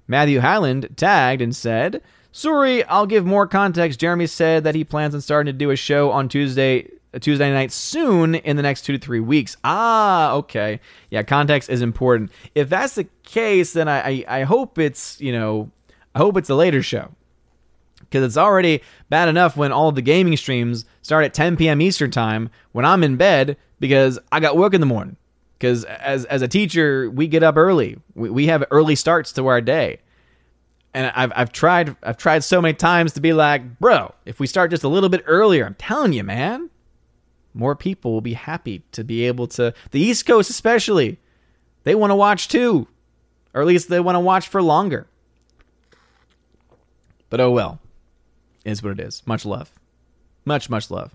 Matthew Highland tagged and said, Sorry, I'll give more context. Jeremy said that he plans on starting to do a show on Tuesday Tuesday night soon in the next two to three weeks. Ah, okay. Yeah, context is important. If that's the case, then I, I, I hope it's, you know, I hope it's a later show because it's already bad enough when all the gaming streams start at 10 p.m. Eastern time when I'm in bed because I got work in the morning. Because as as a teacher, we get up early. We, we have early starts to our day, and I've I've tried I've tried so many times to be like, bro, if we start just a little bit earlier, I'm telling you, man, more people will be happy to be able to. The East Coast, especially, they want to watch too, or at least they want to watch for longer. But oh well is what it is. Much love. Much, much love.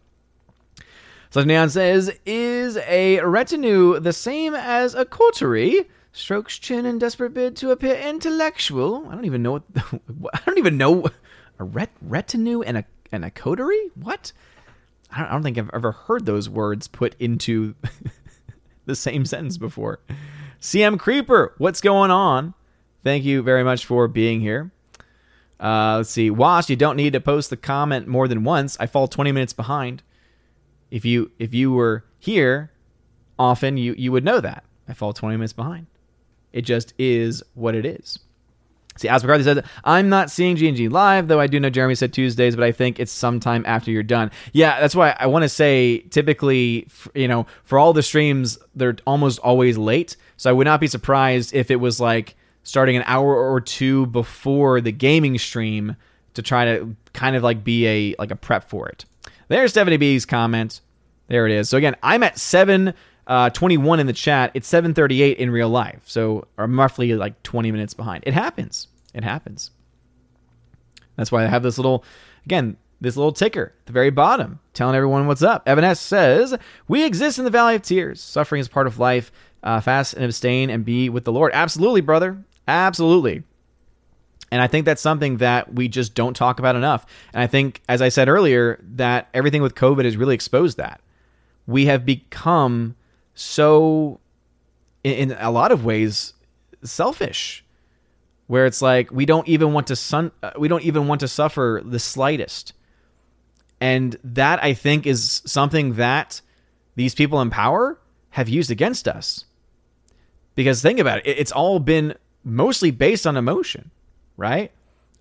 So Neon says, is a retinue the same as a coterie? Strokes chin in desperate bid to appear intellectual. I don't even know what. I don't even know a ret, retinue and a and a coterie. What? I don't, I don't think I've ever heard those words put into the same sentence before. CM Creeper, what's going on? Thank you very much for being here. Uh, let's see. Wash, you don't need to post the comment more than once. I fall 20 minutes behind. If you if you were here often, you you would know that. I fall 20 minutes behind. It just is what it is. See, as McCarthy said, I'm not seeing G&G live, though I do know Jeremy said Tuesdays, but I think it's sometime after you're done. Yeah, that's why I want to say typically, you know, for all the streams, they're almost always late. So I would not be surprised if it was like starting an hour or two before the gaming stream to try to kind of like be a like a prep for it. There's Stephanie B's comment. There it is. So again, I'm at seven uh, 21 in the chat. It's 7:38 in real life. So I'm roughly like 20 minutes behind. It happens. It happens. That's why I have this little again this little ticker at the very bottom telling everyone what's up. Evan S says, We exist in the valley of tears. Suffering is part of life. Uh, fast and abstain and be with the Lord. Absolutely, brother. Absolutely. And I think that's something that we just don't talk about enough. And I think, as I said earlier, that everything with COVID has really exposed that. We have become so, in, in a lot of ways, selfish, where it's like we don't even want to sun, uh, we don't even want to suffer the slightest. And that I think is something that these people in power have used against us. Because think about it, it's all been mostly based on emotion, right?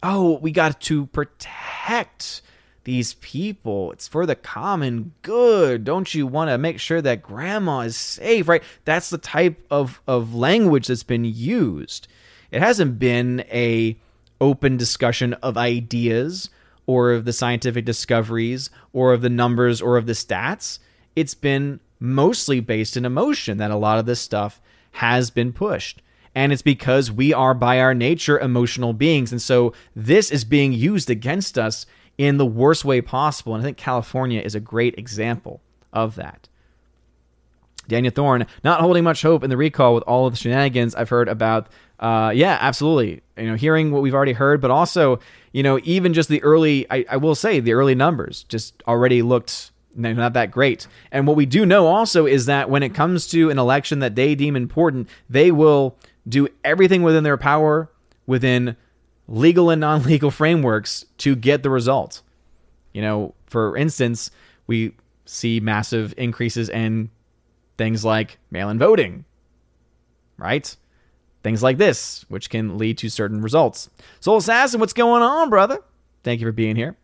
Oh, we got to protect these people. It's for the common good. Don't you want to make sure that grandma is safe, right? That's the type of, of language that's been used. It hasn't been a open discussion of ideas or of the scientific discoveries or of the numbers or of the stats. It's been mostly based in emotion that a lot of this stuff has been pushed. And it's because we are, by our nature, emotional beings. And so this is being used against us in the worst way possible. And I think California is a great example of that. Daniel Thorne not holding much hope in the recall with all of the shenanigans I've heard about. Uh, yeah, absolutely. You know, hearing what we've already heard, but also, you know, even just the early, I, I will say, the early numbers just already looked not that great. And what we do know also is that when it comes to an election that they deem important, they will do everything within their power, within legal and non legal frameworks to get the result. You know, for instance, we see massive increases in things like mail in voting, right? Things like this, which can lead to certain results. Soul Assassin, what's going on, brother? Thank you for being here.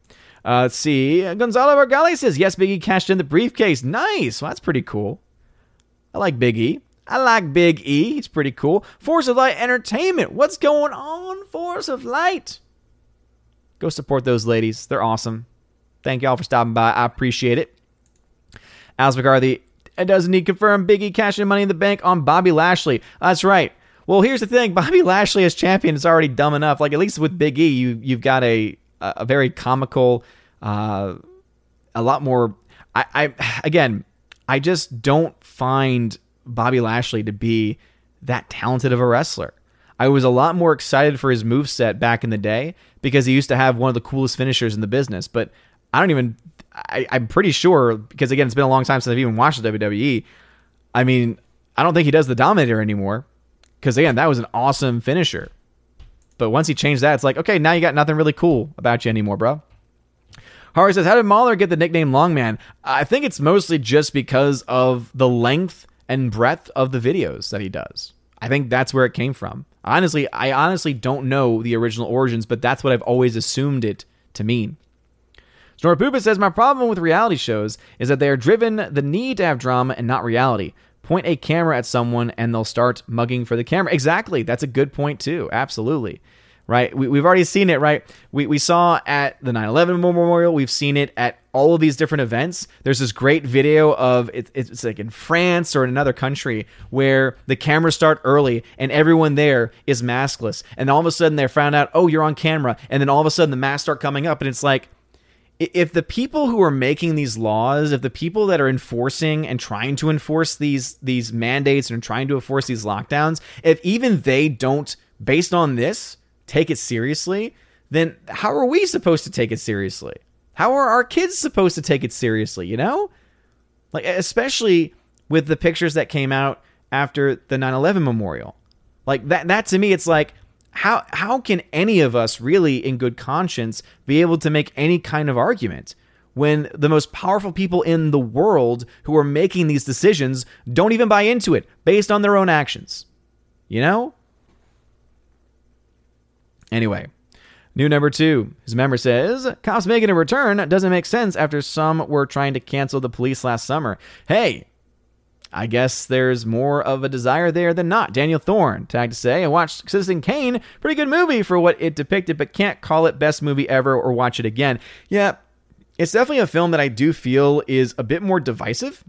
Uh, let's see. Gonzalo Vargali says, Yes, Biggie cashed in the briefcase. Nice. Well, that's pretty cool. I like Big E. I like Big E. He's pretty cool. Force of Light Entertainment. What's going on, Force of Light? Go support those ladies. They're awesome. Thank y'all for stopping by. I appreciate it. Alice McCarthy, doesn't need confirm Big E cashing money in the bank on Bobby Lashley. That's right. Well, here's the thing: Bobby Lashley as champion is already dumb enough. Like at least with Big E, you you've got a a very comical, uh, a lot more. I, I again, I just don't find Bobby Lashley to be that talented of a wrestler. I was a lot more excited for his move set back in the day because he used to have one of the coolest finishers in the business. But I don't even I, I'm pretty sure because again, it's been a long time since I've even watched the WWE. I mean, I don't think he does the Dominator anymore because again, that was an awesome finisher. But once he changed that, it's like okay, now you got nothing really cool about you anymore, bro. Hari says, "How did Mahler get the nickname Longman?" I think it's mostly just because of the length and breadth of the videos that he does. I think that's where it came from. Honestly, I honestly don't know the original origins, but that's what I've always assumed it to mean. Snorpoopa says, My problem with reality shows is that they are driven the need to have drama and not reality. Point a camera at someone and they'll start mugging for the camera. Exactly. That's a good point, too. Absolutely. Right? We, have already seen it, right? We, we saw at the 9 11 memorial, we've seen it at all of these different events. There's this great video of it, it's like in France or in another country where the cameras start early and everyone there is maskless. And all of a sudden they're found out, oh, you're on camera. And then all of a sudden the masks start coming up and it's like, if the people who are making these laws, if the people that are enforcing and trying to enforce these these mandates and trying to enforce these lockdowns, if even they don't, based on this, take it seriously, then how are we supposed to take it seriously? How are our kids supposed to take it seriously? You know, like especially with the pictures that came out after the 9/11 memorial, like that. That to me, it's like how how can any of us really in good conscience be able to make any kind of argument when the most powerful people in the world who are making these decisions don't even buy into it based on their own actions you know anyway new number two his member says cops making a return doesn't make sense after some were trying to cancel the police last summer hey I guess there's more of a desire there than not. Daniel Thorne, tag to say, I watched Citizen Kane, pretty good movie for what it depicted, but can't call it best movie ever or watch it again. Yeah, it's definitely a film that I do feel is a bit more divisive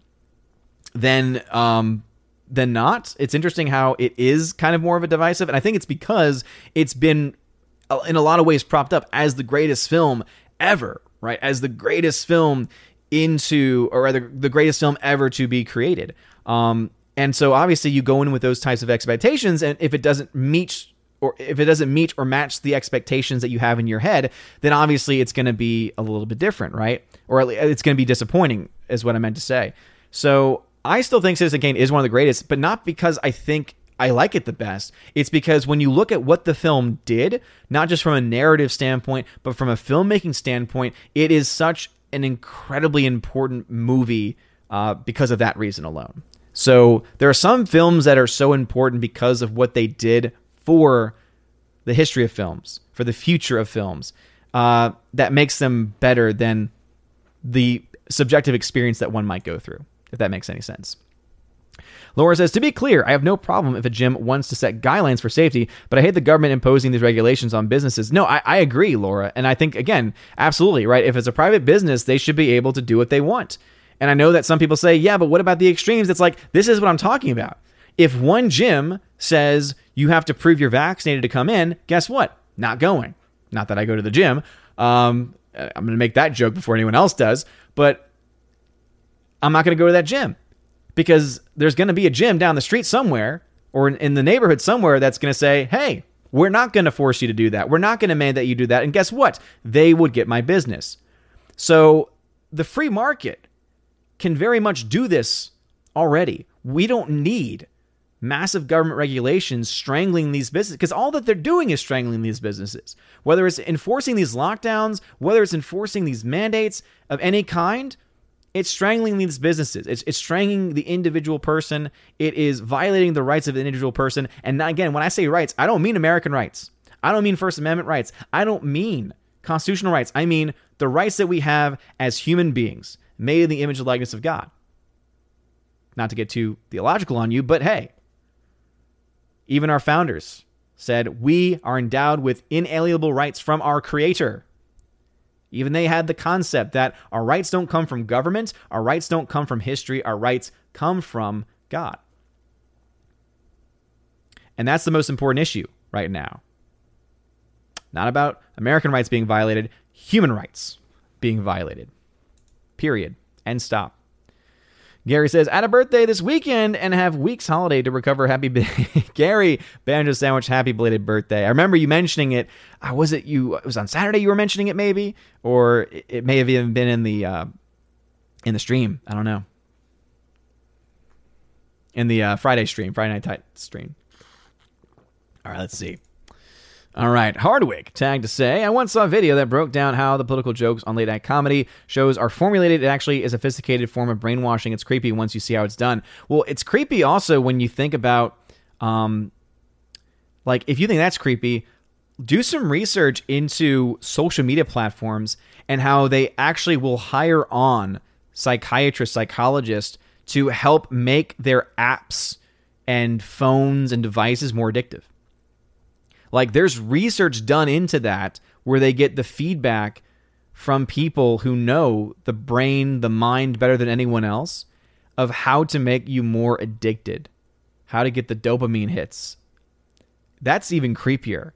than um than not. It's interesting how it is kind of more of a divisive, and I think it's because it's been in a lot of ways propped up as the greatest film ever, right? As the greatest film into, or rather, the greatest film ever to be created. Um, and so obviously you go in with those types of expectations, and if it doesn't meet or if it doesn't meet or match the expectations that you have in your head, then obviously it's going to be a little bit different, right? Or it's going to be disappointing, is what I meant to say. So I still think Citizen Kane is one of the greatest, but not because I think I like it the best. It's because when you look at what the film did, not just from a narrative standpoint, but from a filmmaking standpoint, it is such an incredibly important movie uh, because of that reason alone. So there are some films that are so important because of what they did for the history of films, for the future of films. uh, that makes them better than the subjective experience that one might go through, if that makes any sense. Laura says, to be clear, I have no problem if a gym wants to set guidelines for safety, but I hate the government imposing these regulations on businesses. No, I, I agree, Laura. And I think, again, absolutely, right? If it's a private business, they should be able to do what they want. And I know that some people say, yeah, but what about the extremes? It's like, this is what I'm talking about. If one gym says you have to prove you're vaccinated to come in, guess what? Not going. Not that I go to the gym. Um, I'm going to make that joke before anyone else does, but I'm not going to go to that gym because there's going to be a gym down the street somewhere or in, the neighborhood somewhere that's going to say, hey, we're not going to force you to do that. We're not going to mandate that you do that. And guess what? They would get my business. So the free market can very much do this already. We don't need massive government regulations strangling these businesses because all that they're doing is strangling these businesses. Whether it's enforcing these lockdowns, whether it's enforcing these mandates of any kind, it's strangling these businesses. It's, it's strangling the individual person. It is violating the rights of the individual person. And again, when I say rights, I don't mean American rights. I don't mean First Amendment rights. I don't mean constitutional rights. I mean the rights that we have as human beings, made in the image and likeness of God. Not to get too theological on you, but hey, even our founders said we are endowed with inalienable rights from our Creator. Even they had the concept that our rights don't come from government, our rights don't come from history, our rights come from God. And that's the most important issue right now. Not about American rights being violated, human rights being violated. Period. And stop. Gary says, at a birthday this weekend and have weeks holiday to recover. Happy Gary Banjo Sandwich, happy belated birthday. I remember you mentioning it. Uh, was it you? It was on Saturday you were mentioning it, maybe, or it, it may have even been in the uh, in the stream. I don't know. In the uh, Friday stream, Friday night stream. All right, let's see. All right, Hardwick tagged to say, I once saw a video that broke down how the political jokes on late night comedy shows are formulated. It actually is a sophisticated form of brainwashing. It's creepy once you see how it's done. Well, it's creepy also when you think about, um, like, if you think that's creepy, do some research into social media platforms and how they actually will hire on psychiatrists, psychologists to help make their apps and phones and devices more addictive. Like there's research done into that where they get the feedback from people who know the brain, the mind better than anyone else of how to make you more addicted, how to get the dopamine hits. That's even creepier.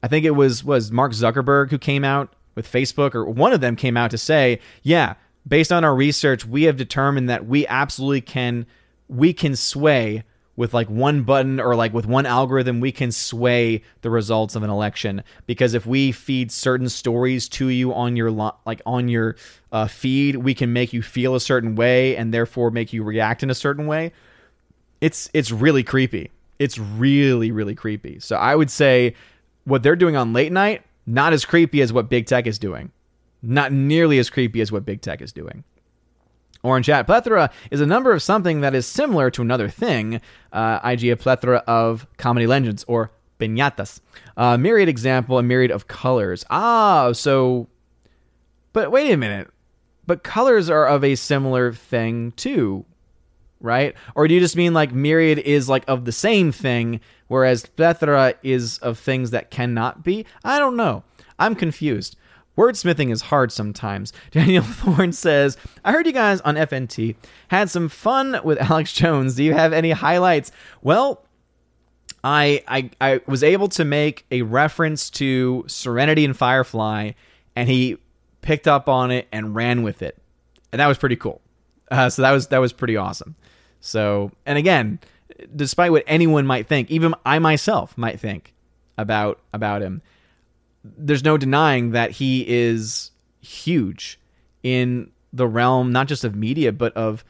I think it was was Mark Zuckerberg who came out with Facebook or one of them came out to say, "Yeah, based on our research, we have determined that we absolutely can we can sway with like one button or like with one algorithm we can sway the results of an election. Because if we feed certain stories to you on your like on your uh, feed we can make you feel a certain way and therefore make you react in a certain way. It's it's really creepy. It's really really creepy. So i would say what they're doing on late night not as creepy as what big tech is doing. Not nearly as creepy as what big tech is doing Orange chat plethora is a number of something that is similar to another thing, uh, IG a plethora of comedy legends or piñatas. Uh, myriad example, a myriad of colors. Ah, so, but wait a minute. But colors are of a similar thing too, right? Or do you just mean like myriad is like of the same thing, whereas plethora is of things that cannot be? I don't know. I'm confused. Wordsmithing is hard sometimes. Daniel Thorne says, I heard you guys on FNT had some fun with Alex Jones. Do you have any highlights? Well, I, I, I was able to make a reference to Serenity and Firefly, and he picked up on it and ran with it, and that was pretty cool. Uh, so that was that was pretty awesome. So, and again, despite what anyone might think, even I myself might think about about him, there's no denying that he is huge in the realm not just of media but of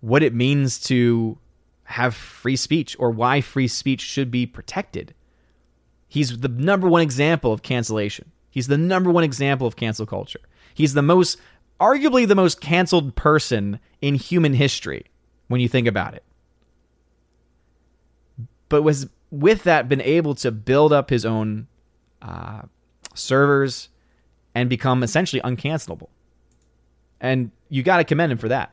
what it means to have free speech or why free speech should be protected. He's the number one example of cancellation. He's the number one example of cancel culture. He's the most arguably the most canceled person in human history when you think about it. But was with that been able to build up his own uh, servers and become essentially uncancelable. And you got to commend him for that.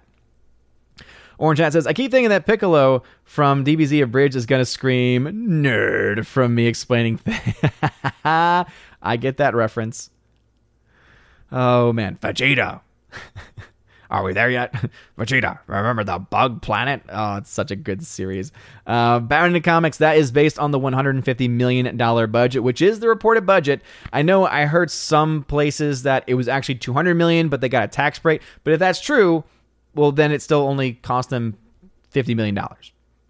Orange Hat says, I keep thinking that Piccolo from DBZ Abridged is going to scream nerd from me explaining things. I get that reference. Oh, man. Vegeta. Are we there yet? Vegeta, remember the bug planet? Oh, it's such a good series. Uh, Bound in Comics, that is based on the $150 million budget, which is the reported budget. I know I heard some places that it was actually 200 million, but they got a tax break. But if that's true, well, then it still only cost them $50 million.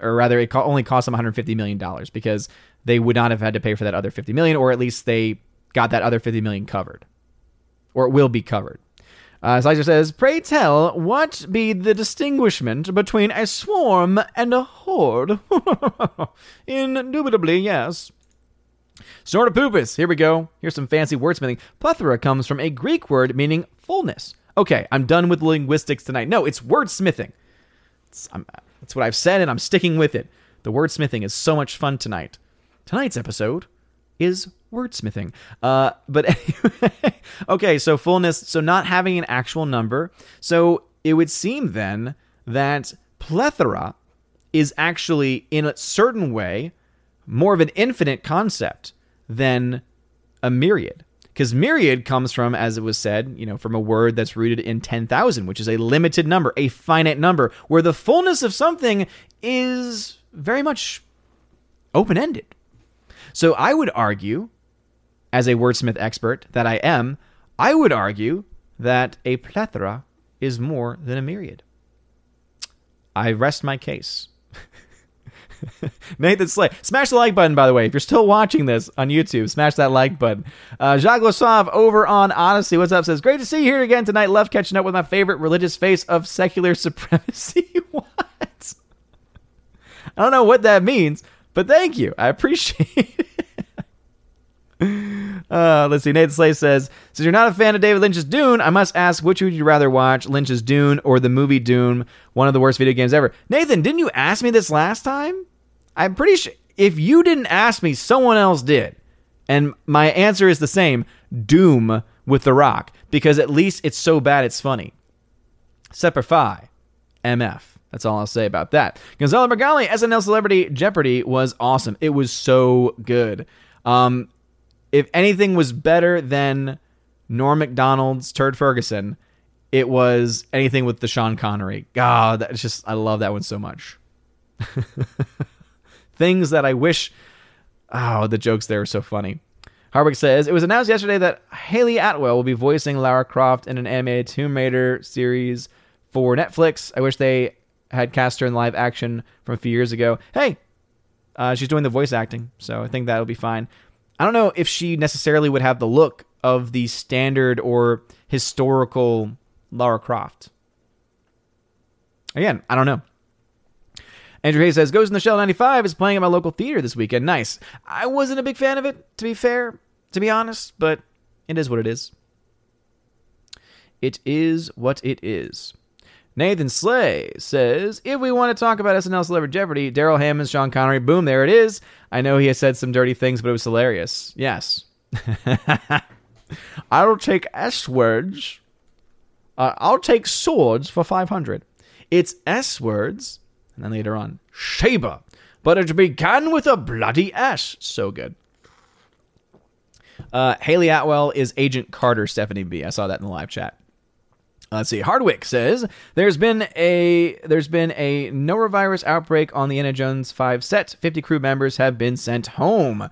Or rather, it only cost them $150 million because they would not have had to pay for that other 50 million, or at least they got that other 50 million covered. Or it will be covered. Uh, Slicer says, Pray tell, what be the distinguishment between a swarm and a horde? Indubitably, yes. Sort of poopus. Here we go. Here's some fancy wordsmithing. Plethora comes from a Greek word meaning fullness. Okay, I'm done with linguistics tonight. No, it's wordsmithing. It's, that's what I've said, and I'm sticking with it. The wordsmithing is so much fun tonight. Tonight's episode is wordsmithing. Uh, but anyway, okay, so fullness, so not having an actual number. So it would seem then that plethora is actually, in a certain way, more of an infinite concept than a myriad because myriad comes from, as it was said, you know, from a word that's rooted in 10,000, which is a limited number, a finite number, where the fullness of something is very much open ended. So I would argue, as a wordsmith expert that I am, I would argue that a plethora is more than a myriad. I rest my case. Nathan Slay. Smash the like button, by the way. If you're still watching this on YouTube, smash that like button. Uh, Jacques Losov over on Odysee. What's up? Says, Great to see you here again tonight. Love catching up with my favorite religious face of secular supremacy. what? I don't know what that means, but thank you. I appreciate it. Uh, let's see. Nathan Slay says, Since you're not a fan of David Lynch's Dune, I must ask which would you rather watch, Lynch's Dune or the movie Doom, one of the worst video games ever? Nathan, didn't you ask me this last time? I'm pretty sure if you didn't ask me, someone else did. And my answer is the same Doom with The Rock, because at least it's so bad it's funny. Fi, MF. That's all I'll say about that. Gonzalo Magali, SNL Celebrity Jeopardy was awesome. It was so good. Um, if anything was better than Norm Macdonald's Turd Ferguson, it was anything with the Sean Connery. God, that's just I love that one so much. things that I wish. Oh, the jokes there are so funny. Harwick says it was announced yesterday that Hayley Atwell will be voicing Lara Croft in an animated Tomb Raider series for Netflix. I wish they had cast her in live action from a few years ago. Hey, uh, she's doing the voice acting, so I think that'll be fine. I don't know if she necessarily would have the look of the standard or historical Lara Croft. Again, I don't know. Andrew Hayes says, Ghost in the Shell 95 is playing at my local theater this weekend. Nice. I wasn't a big fan of it, to be fair, to be honest, but it is what it is. It is what it is. Nathan Slay says, if we want to talk about SNL Celebrity Jeopardy, Darrell Hammond, Sean Connery, boom, there it is. I know he has said some dirty things, but it was hilarious. Yes. I'll take S words. Uh, I'll take swords for 500. It's S words and then later on, Sheba, but it began with a bloody S. So good. Uh, Hayley Atwell is Agent Carter, Stephanie B. I saw that in the live chat. Let's see. Hardwick says there's been a there's been a norovirus outbreak on the Indiana Jones 5 set. 50 crew members have been sent home.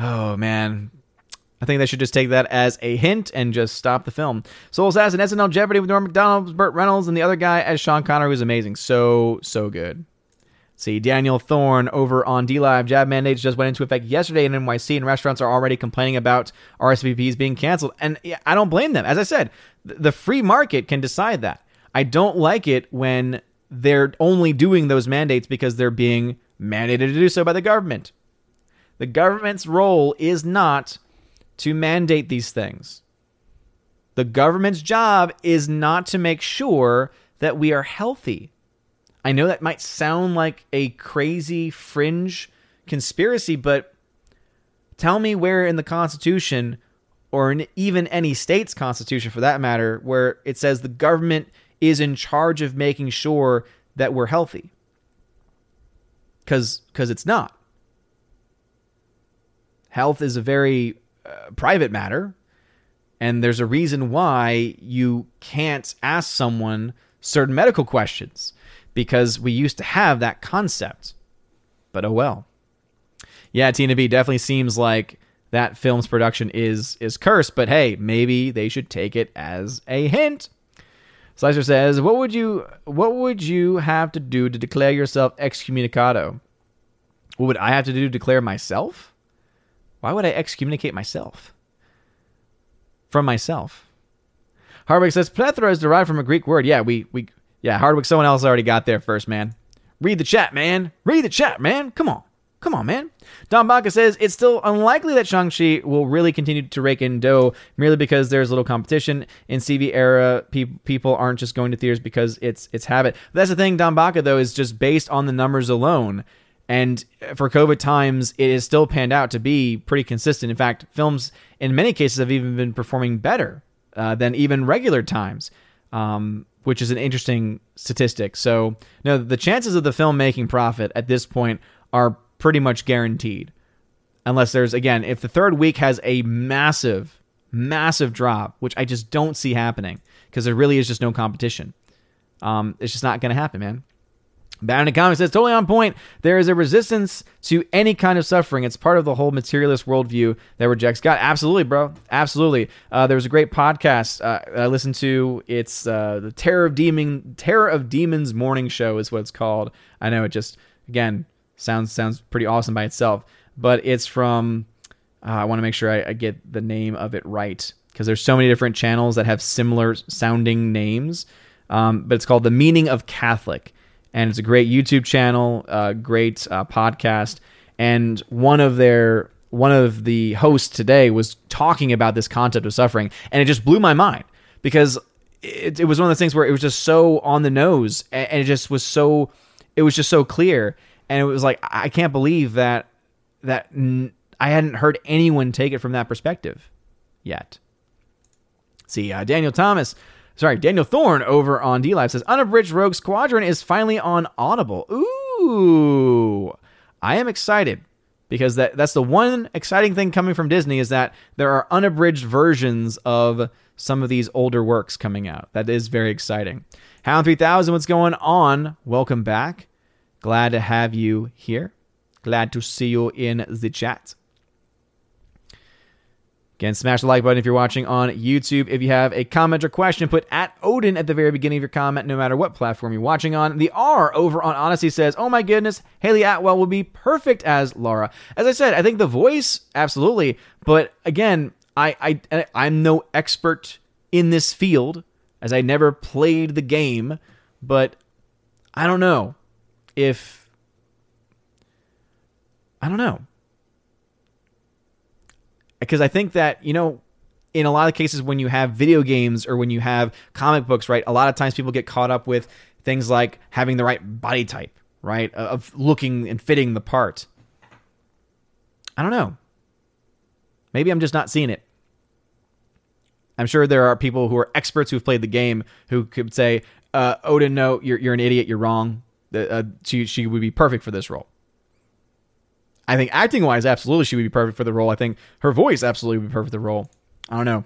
Oh man, I think they should just take that as a hint and just stop the film. Soul Assassin, SNL Jeopardy with Norm Macdonald, Burt Reynolds, and the other guy as Sean Connery was amazing. So, so good. See, Daniel Thorne over on DLive. Jab mandates just went into effect yesterday in NYC, and restaurants are already complaining about RSVPs being canceled. And I don't blame them. As I said, the free market can decide that. I don't like it when they're only doing those mandates because they're being mandated to do so by the government. The government's role is not to mandate these things. The government's job is not to make sure that we are healthy. I know that might sound like a crazy fringe conspiracy, but tell me where in the Constitution or in even any state's constitution for that matter, where it says the government is in charge of making sure that we're healthy. Because it's not. Health is a very uh, private matter, and there's a reason why you can't ask someone certain medical questions because we used to have that concept. But oh well. Yeah, Tina B definitely seems like that film's production is is cursed, but hey, maybe they should take it as a hint. Slicer says, "What would you what would you have to do to declare yourself excommunicado? What would I have to do to declare myself? Why would I excommunicate myself from myself?" Hardwick says, "Plethora is derived from a Greek word. Yeah, we we yeah, Hardwick. Someone else already got there first, man. Read the chat, man. Read the chat, man. Come on." Come on, man. Don Baca says it's still unlikely that Shang-Chi will really continue to rake in dough merely because there's little competition. In CV era, pe- people aren't just going to theaters because it's it's habit. But that's the thing, Don Baca, though, is just based on the numbers alone. And for COVID times, it has still panned out to be pretty consistent. In fact, films in many cases have even been performing better uh, than even regular times, um, which is an interesting statistic. So, no, the chances of the film making profit at this point are pretty much guaranteed. Unless there's, again, if the third week has a massive, massive drop, which I just don't see happening because there really is just no competition. Um, it's just not going to happen, man. Bound in Comics says, totally on point. There is a resistance to any kind of suffering. It's part of the whole materialist worldview that rejects God. Absolutely, bro. Absolutely. Uh, there was a great podcast uh, I listened to. It's uh, the Terror of Demon, Terror of Demons Morning Show is what it's called. I know it just again sounds sounds pretty awesome by itself. But it's from uh, I want to make sure I, I, get the name of it right because there's so many different channels that have similar sounding names. Um, but it's called The Meaning of Catholic, and it's a great YouTube channel, uh, great uh, podcast. And one of their one of the hosts today was talking about this concept of suffering, and it just blew my mind because it, it was one of those things where it was just so on the nose, and it just was so it was just so clear and it was like I can't believe that that n- I hadn't heard anyone take it from that perspective yet. See, uh, Daniel Thomas, sorry, Daniel Thorne over on D Live says Unabridged Rogue Squadron is finally on Audible. Ooh, I am excited because that that's the one exciting thing coming from Disney is that there are unabridged versions of some of these older works coming out. That is very exciting. Hound 3000, what's going on? Welcome back. Glad to have you here. Glad to see you in the chat. Again, smash the like button if you're watching on YouTube. If you have a comment or question, put at Odin at the very beginning of your comment, no matter what platform you're watching on. The R over on Odysee says, Oh my goodness, Hayley Atwell will be perfect as Lara. As I said, I think the voice, absolutely. But again, I, I I'm no expert in this field, as I never played the game, but I don't know if I don't know. Because I think that, you know, in a lot of cases when you have video games or when you have comic books, right, a lot of times people get caught up with things like having the right body type, right, of looking and fitting the part. I don't know. Maybe I'm just not seeing it. I'm sure there are people who are experts who've played the game who could say, uh, Odin, no, you're, you're an idiot, you're wrong. Uh, she she would be perfect for this role. I think acting wise, absolutely, she would be perfect for the role. I think her voice absolutely would be perfect for the role. I don't know.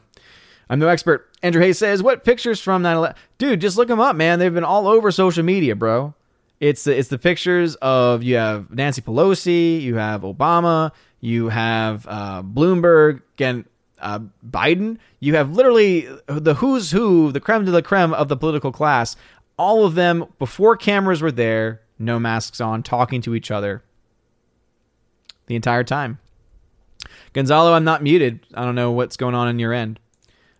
I'm no expert. Andrew Hayes says, "What pictures from 9/11? Dude, just look them up, man. They've been all over social media, bro. It's the, it's the pictures of you have Nancy Pelosi, you have Obama, you have uh, Bloomberg, again uh, Biden. You have literally the who's who, the creme de la creme of the political class all of them before cameras were there, no masks on, talking to each other the entire time. Gonzalo, I'm not muted. I don't know what's going on in your end.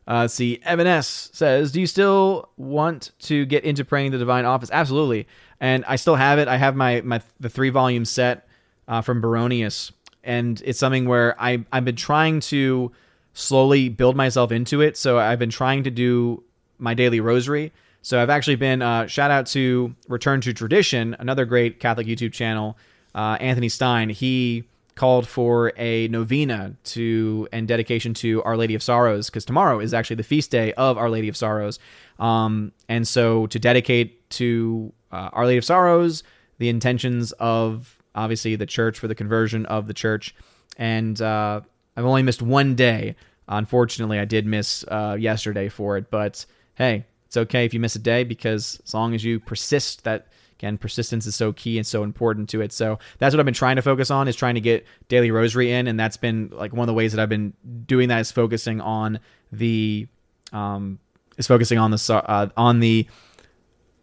Uh, see, Evan S says, "Do you still want to get into praying the divine office?" Absolutely, and I still have it. I have my my the three volume set uh, from Baronius, and it's something where I I've been trying to slowly build myself into it. So I've been trying to do my daily rosary, so I've actually been uh, shout out to Return to Tradition, another great Catholic YouTube channel. Uh, Anthony Stine, he called for a novena to and dedication to Our Lady of Sorrows because tomorrow is actually the feast day of Our Lady of Sorrows. Um, and so to dedicate to uh, Our Lady of Sorrows, the intentions of obviously the church for the conversion of the church. And uh, I've only missed one day. Unfortunately, I did miss uh, yesterday for it, but hey, it's okay if you miss a day because as long as you persist, that again, persistence is so key and so important to it. So that's what I've been trying to focus on is trying to get daily rosary in, and that's been like one of the ways that I've been doing that is focusing on the um, is focusing on the uh, on the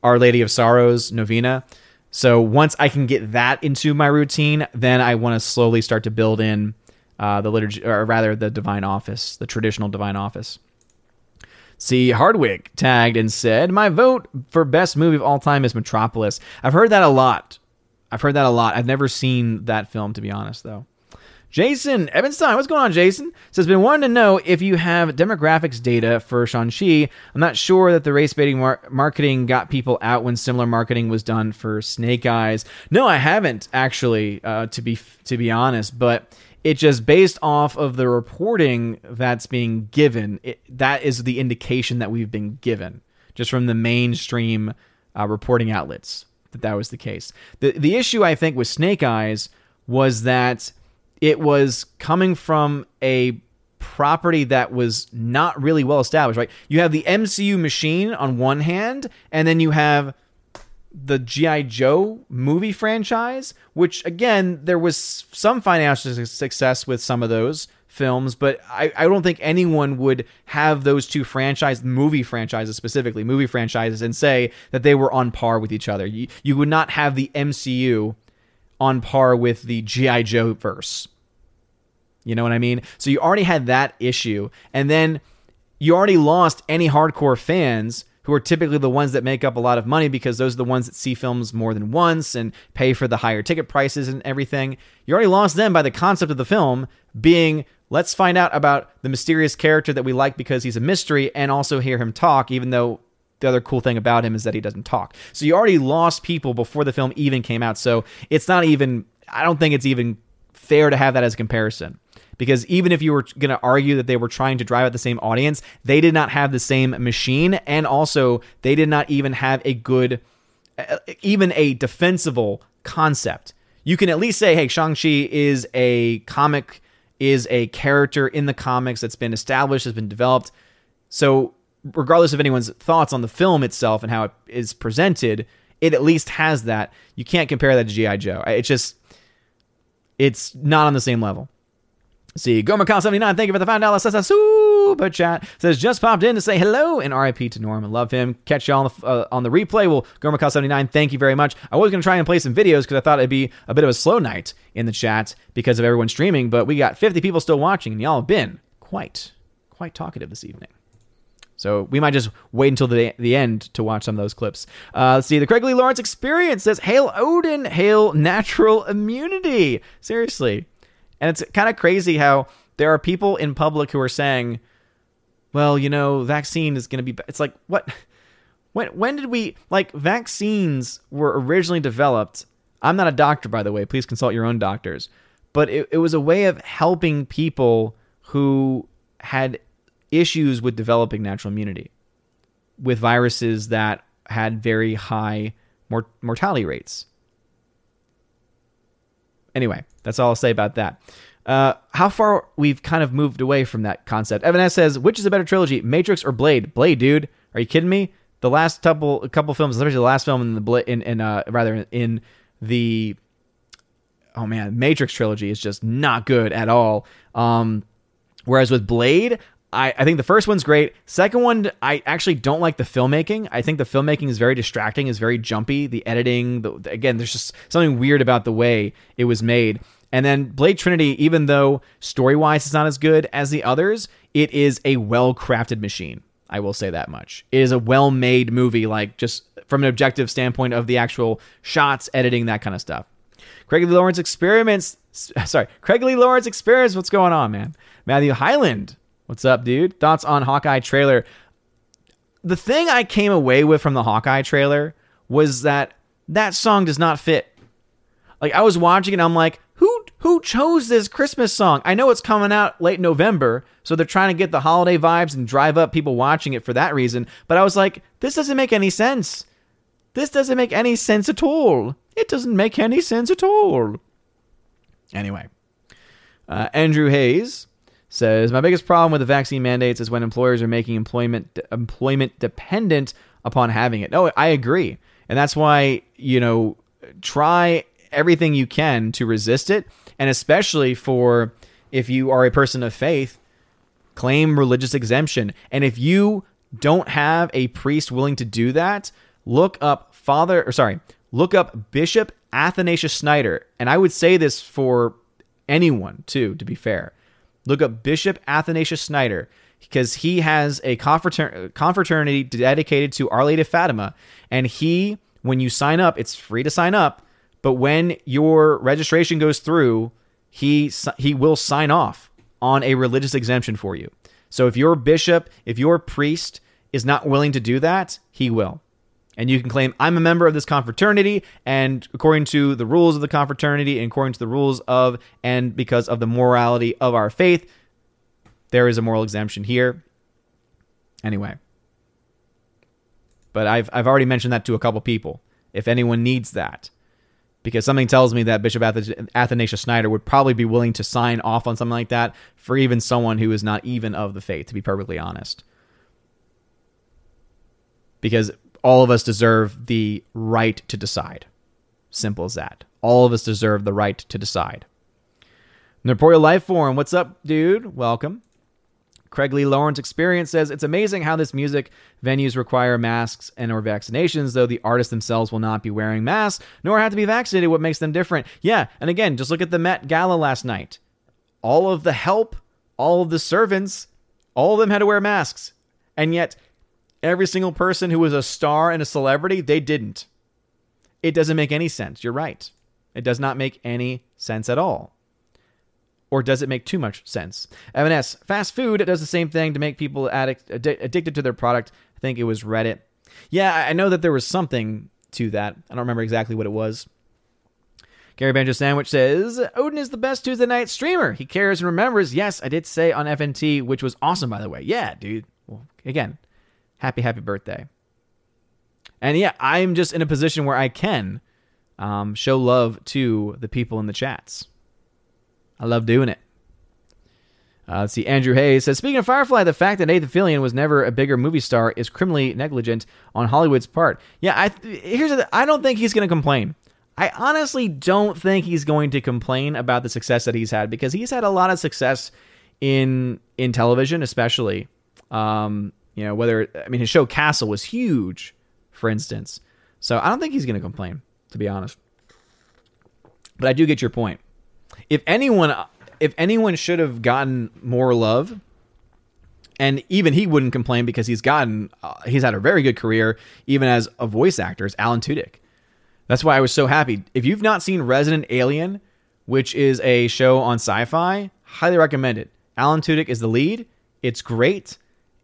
Our Lady of Sorrows novena. So once I can get that into my routine, then I want to slowly start to build in uh, the liturgy, or rather the divine office, the traditional divine office. See, Hardwick tagged and said, My vote for best movie of all time is Metropolis. I've heard that a lot. I've heard that a lot. I've never seen that film, to be honest, though. Jason Evanstein, what's going on, Jason? Says, been wanting to know if you have demographics data for Shang-Chi. I'm not sure that the race baiting mar- marketing got people out when similar marketing was done for Snake Eyes. No, I haven't actually, uh, to be to be honest. But it just based off of the reporting that's being given, it, that is the indication that we've been given just from the mainstream uh, reporting outlets that that was the case. The the issue I think with Snake Eyes was that it was coming from a property that was not really well established, right? You have the MCU machine on one hand, and then you have the G.I. Joe movie franchise, which again, there was some financial success with some of those films, but I, I don't think anyone would have those two franchise movie franchises specifically, movie franchises, and say that they were on par with each other. You, you would not have the MCU on par with the G.I. Joe verse. You know what I mean? So you already had that issue. And then you already lost any hardcore fans who are typically the ones that make up a lot of money because those are the ones that see films more than once and pay for the higher ticket prices and everything. You already lost them by the concept of the film being let's find out about the mysterious character that we like because he's a mystery and also hear him talk, even though the other cool thing about him is that he doesn't talk. So you already lost people before the film even came out. So it's not even, I don't think it's even fair to have that as a comparison. Because even if you were going to argue that they were trying to drive at the same audience, they did not have the same machine. And also, they did not even have a good, uh, even a defensible concept. You can at least say, hey, Shang-Chi is a comic, is a character in the comics that's been established, has been developed. So regardless of anyone's thoughts on the film itself and how it is presented, it at least has that. You can't compare that to G.I. Joe. It's just, it's not on the same level. See, Gomacal79, thank you for the $5 super chat. Says, just popped in to say hello and RIP to Norm. I love him. Catch you all on the, uh, on the replay. Well, Gomacal79, thank you very much. I was going to try and play some videos because I thought it'd be a bit of a slow night in the chat because of everyone streaming, but we got 50 people still watching, and y'all have been quite, quite talkative this evening. So we might just wait until the the end to watch some of those clips. Uh, let's see. The Craig Lee Lawrence experience says, "Hail Odin, hail natural immunity." Seriously, and it's kind of crazy how there are people in public who are saying, "Well, you know, vaccine is going to be." It's like what? When when did we like vaccines were originally developed? I'm not a doctor, by the way. Please consult your own doctors. But it, it was a way of helping people who had issues with developing natural immunity with viruses that had very high mor- mortality rates. Anyway, that's all I'll say about that. Uh, how far we've kind of moved away from that concept. Evan S says, which is a better trilogy, Matrix or Blade? Blade, dude. Are you kidding me? The last couple couple films, especially the last film in the in, in uh, rather in the oh man, Matrix trilogy is just not good at all. Um, whereas with Blade, I, I think the first one's great. Second one, I actually don't like the filmmaking. I think the filmmaking is very distracting, is very jumpy. The editing, the, again, there's just something weird about the way it was made. And then Blade Trinity, even though story wise it's not as good as the others, it is a well crafted machine. I will say that much. It is a well made movie, like just from an objective standpoint of the actual shots, editing, that kind of stuff. Craig Lee Lawrence experiments. Sorry, Craig Lee Lawrence experience. What's going on, man? Matthew Highland What's up, dude? Thoughts on Hawkeye trailer? The thing I came away with from the Hawkeye trailer was that that song does not fit. Like I was watching it, I'm like, who who chose this Christmas song? I know it's coming out late November, so they're trying to get the holiday vibes and drive up people watching it for that reason. But I was like, this doesn't make any sense. This doesn't make any sense at all. It doesn't make any sense at all. Anyway, uh, Andrew Hayes says my biggest problem with the vaccine mandates is when employers are making employment employment dependent upon having it. No, I agree, and that's why you know try everything you can to resist it, and especially for if you are a person of faith, claim religious exemption, and if you don't have a priest willing to do that, look up Father or sorry, look up Bishop Athanasius Schneider, and I would say this for anyone too, to be fair. Look up Bishop Athanasius Schneider because he has a confraternity dedicated to Our Lady of Fatima. And he, when you sign up, it's free to sign up. But when your registration goes through, he he will sign off on a religious exemption for you. So if your bishop, if your priest is not willing to do that, he will. And you can claim, I'm a member of this confraternity, and according to the rules of the confraternity, and according to the rules of, and because of the morality of our faith, there is a moral exemption here. Anyway. But I've, I've already mentioned that to a couple people. If anyone needs that, because something tells me that Bishop Athanasius Schneider would probably be willing to sign off on something like that for even someone who is not even of the faith, to be perfectly honest. Because all of us deserve the right to decide. Simple as that. All of us deserve the right to decide. Norporeal Life Form, what's up, dude? Welcome. Craig Lee Lawrence Experience says it's amazing how this music venues require masks and or vaccinations, though the artists themselves will not be wearing masks nor have to be vaccinated. What makes them different? Yeah, and again, just look at the Met Gala last night. All of the help, all of the servants, all of them had to wear masks, and yet every single person who was a star and a celebrity, they didn't. It doesn't make any sense. You're right. It does not make any sense at all. Or does it make too much sense? Evan S. Fast food does the same thing to make people addict, addicted to their product. I think it was Reddit. Yeah, I know that there was something to that. I don't remember exactly what it was. Gary Banjo Sandwich says Odin is the best Tuesday night streamer. He cares and remembers. Yes, I did say on FNT, which was awesome, by the way. Yeah, dude. Well, again, happy, happy birthday. And yeah, I'm just in a position where I can um, show love to the people in the chats. I love doing it. Uh, let's see. Andrew Hayes says, speaking of Firefly, the fact that Nathan Fillion was never a bigger movie star is criminally negligent on Hollywood's part. Yeah, I here's the, I don't think he's going to complain. I honestly don't think he's going to complain about the success that he's had because he's had a lot of success in in television, especially. Um, you know, whether I mean his show Castle was huge, for instance. So I don't think he's going to complain, to be honest. But I do get your point. If anyone, if anyone should have gotten more love, and even he wouldn't complain because he's gotten, uh, he's had a very good career, even as a voice actor, is Alan Tudyk. That's why I was so happy. If you've not seen Resident Alien, which is a show on Sci-Fi, highly recommend it. Alan Tudyk is the lead. It's great.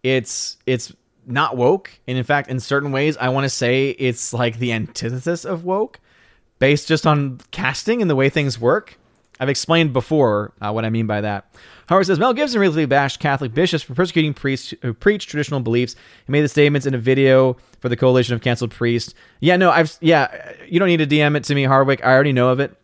It's it's not woke, and in fact, in certain ways, I want to say it's like the antithesis of woke, based just on casting and the way things work. I've explained before uh, what I mean by that. Howard says Mel Gibson recently bashed Catholic bishops for persecuting priests who preach traditional beliefs. He made the statements in a video for the Coalition of Canceled Priests. Yeah, no, I've yeah. You don't need to DM it to me, Hardwick. I already know of it.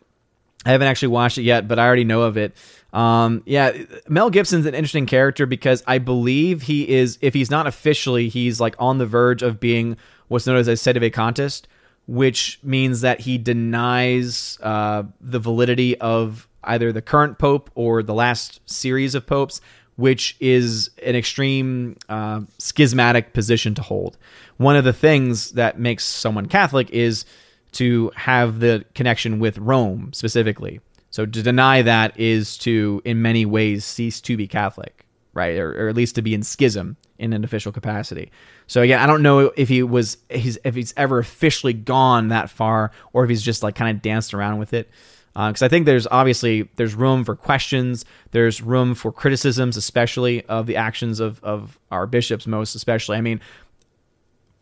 I haven't actually watched it yet, but I already know of it. Um, yeah, Mel Gibson's an interesting character because I believe he is, if he's not officially, he's like on the verge of being what's known as a sedevacantist, which means that he denies uh, the validity of either the current pope or the last series of popes, which is an extreme uh, schismatic position to hold. One of the things that makes someone Catholic is to have the connection with Rome specifically. So to deny that is to, in many ways, cease to be Catholic, right? Or, or, at least to be in schism in an official capacity. So again, I don't know if he was, he's, if he's ever officially gone that far, or if he's just like kind of danced around with it. Because uh, I think there's obviously there's room for questions, there's room for criticisms, especially of the actions of of our bishops, most especially. I mean,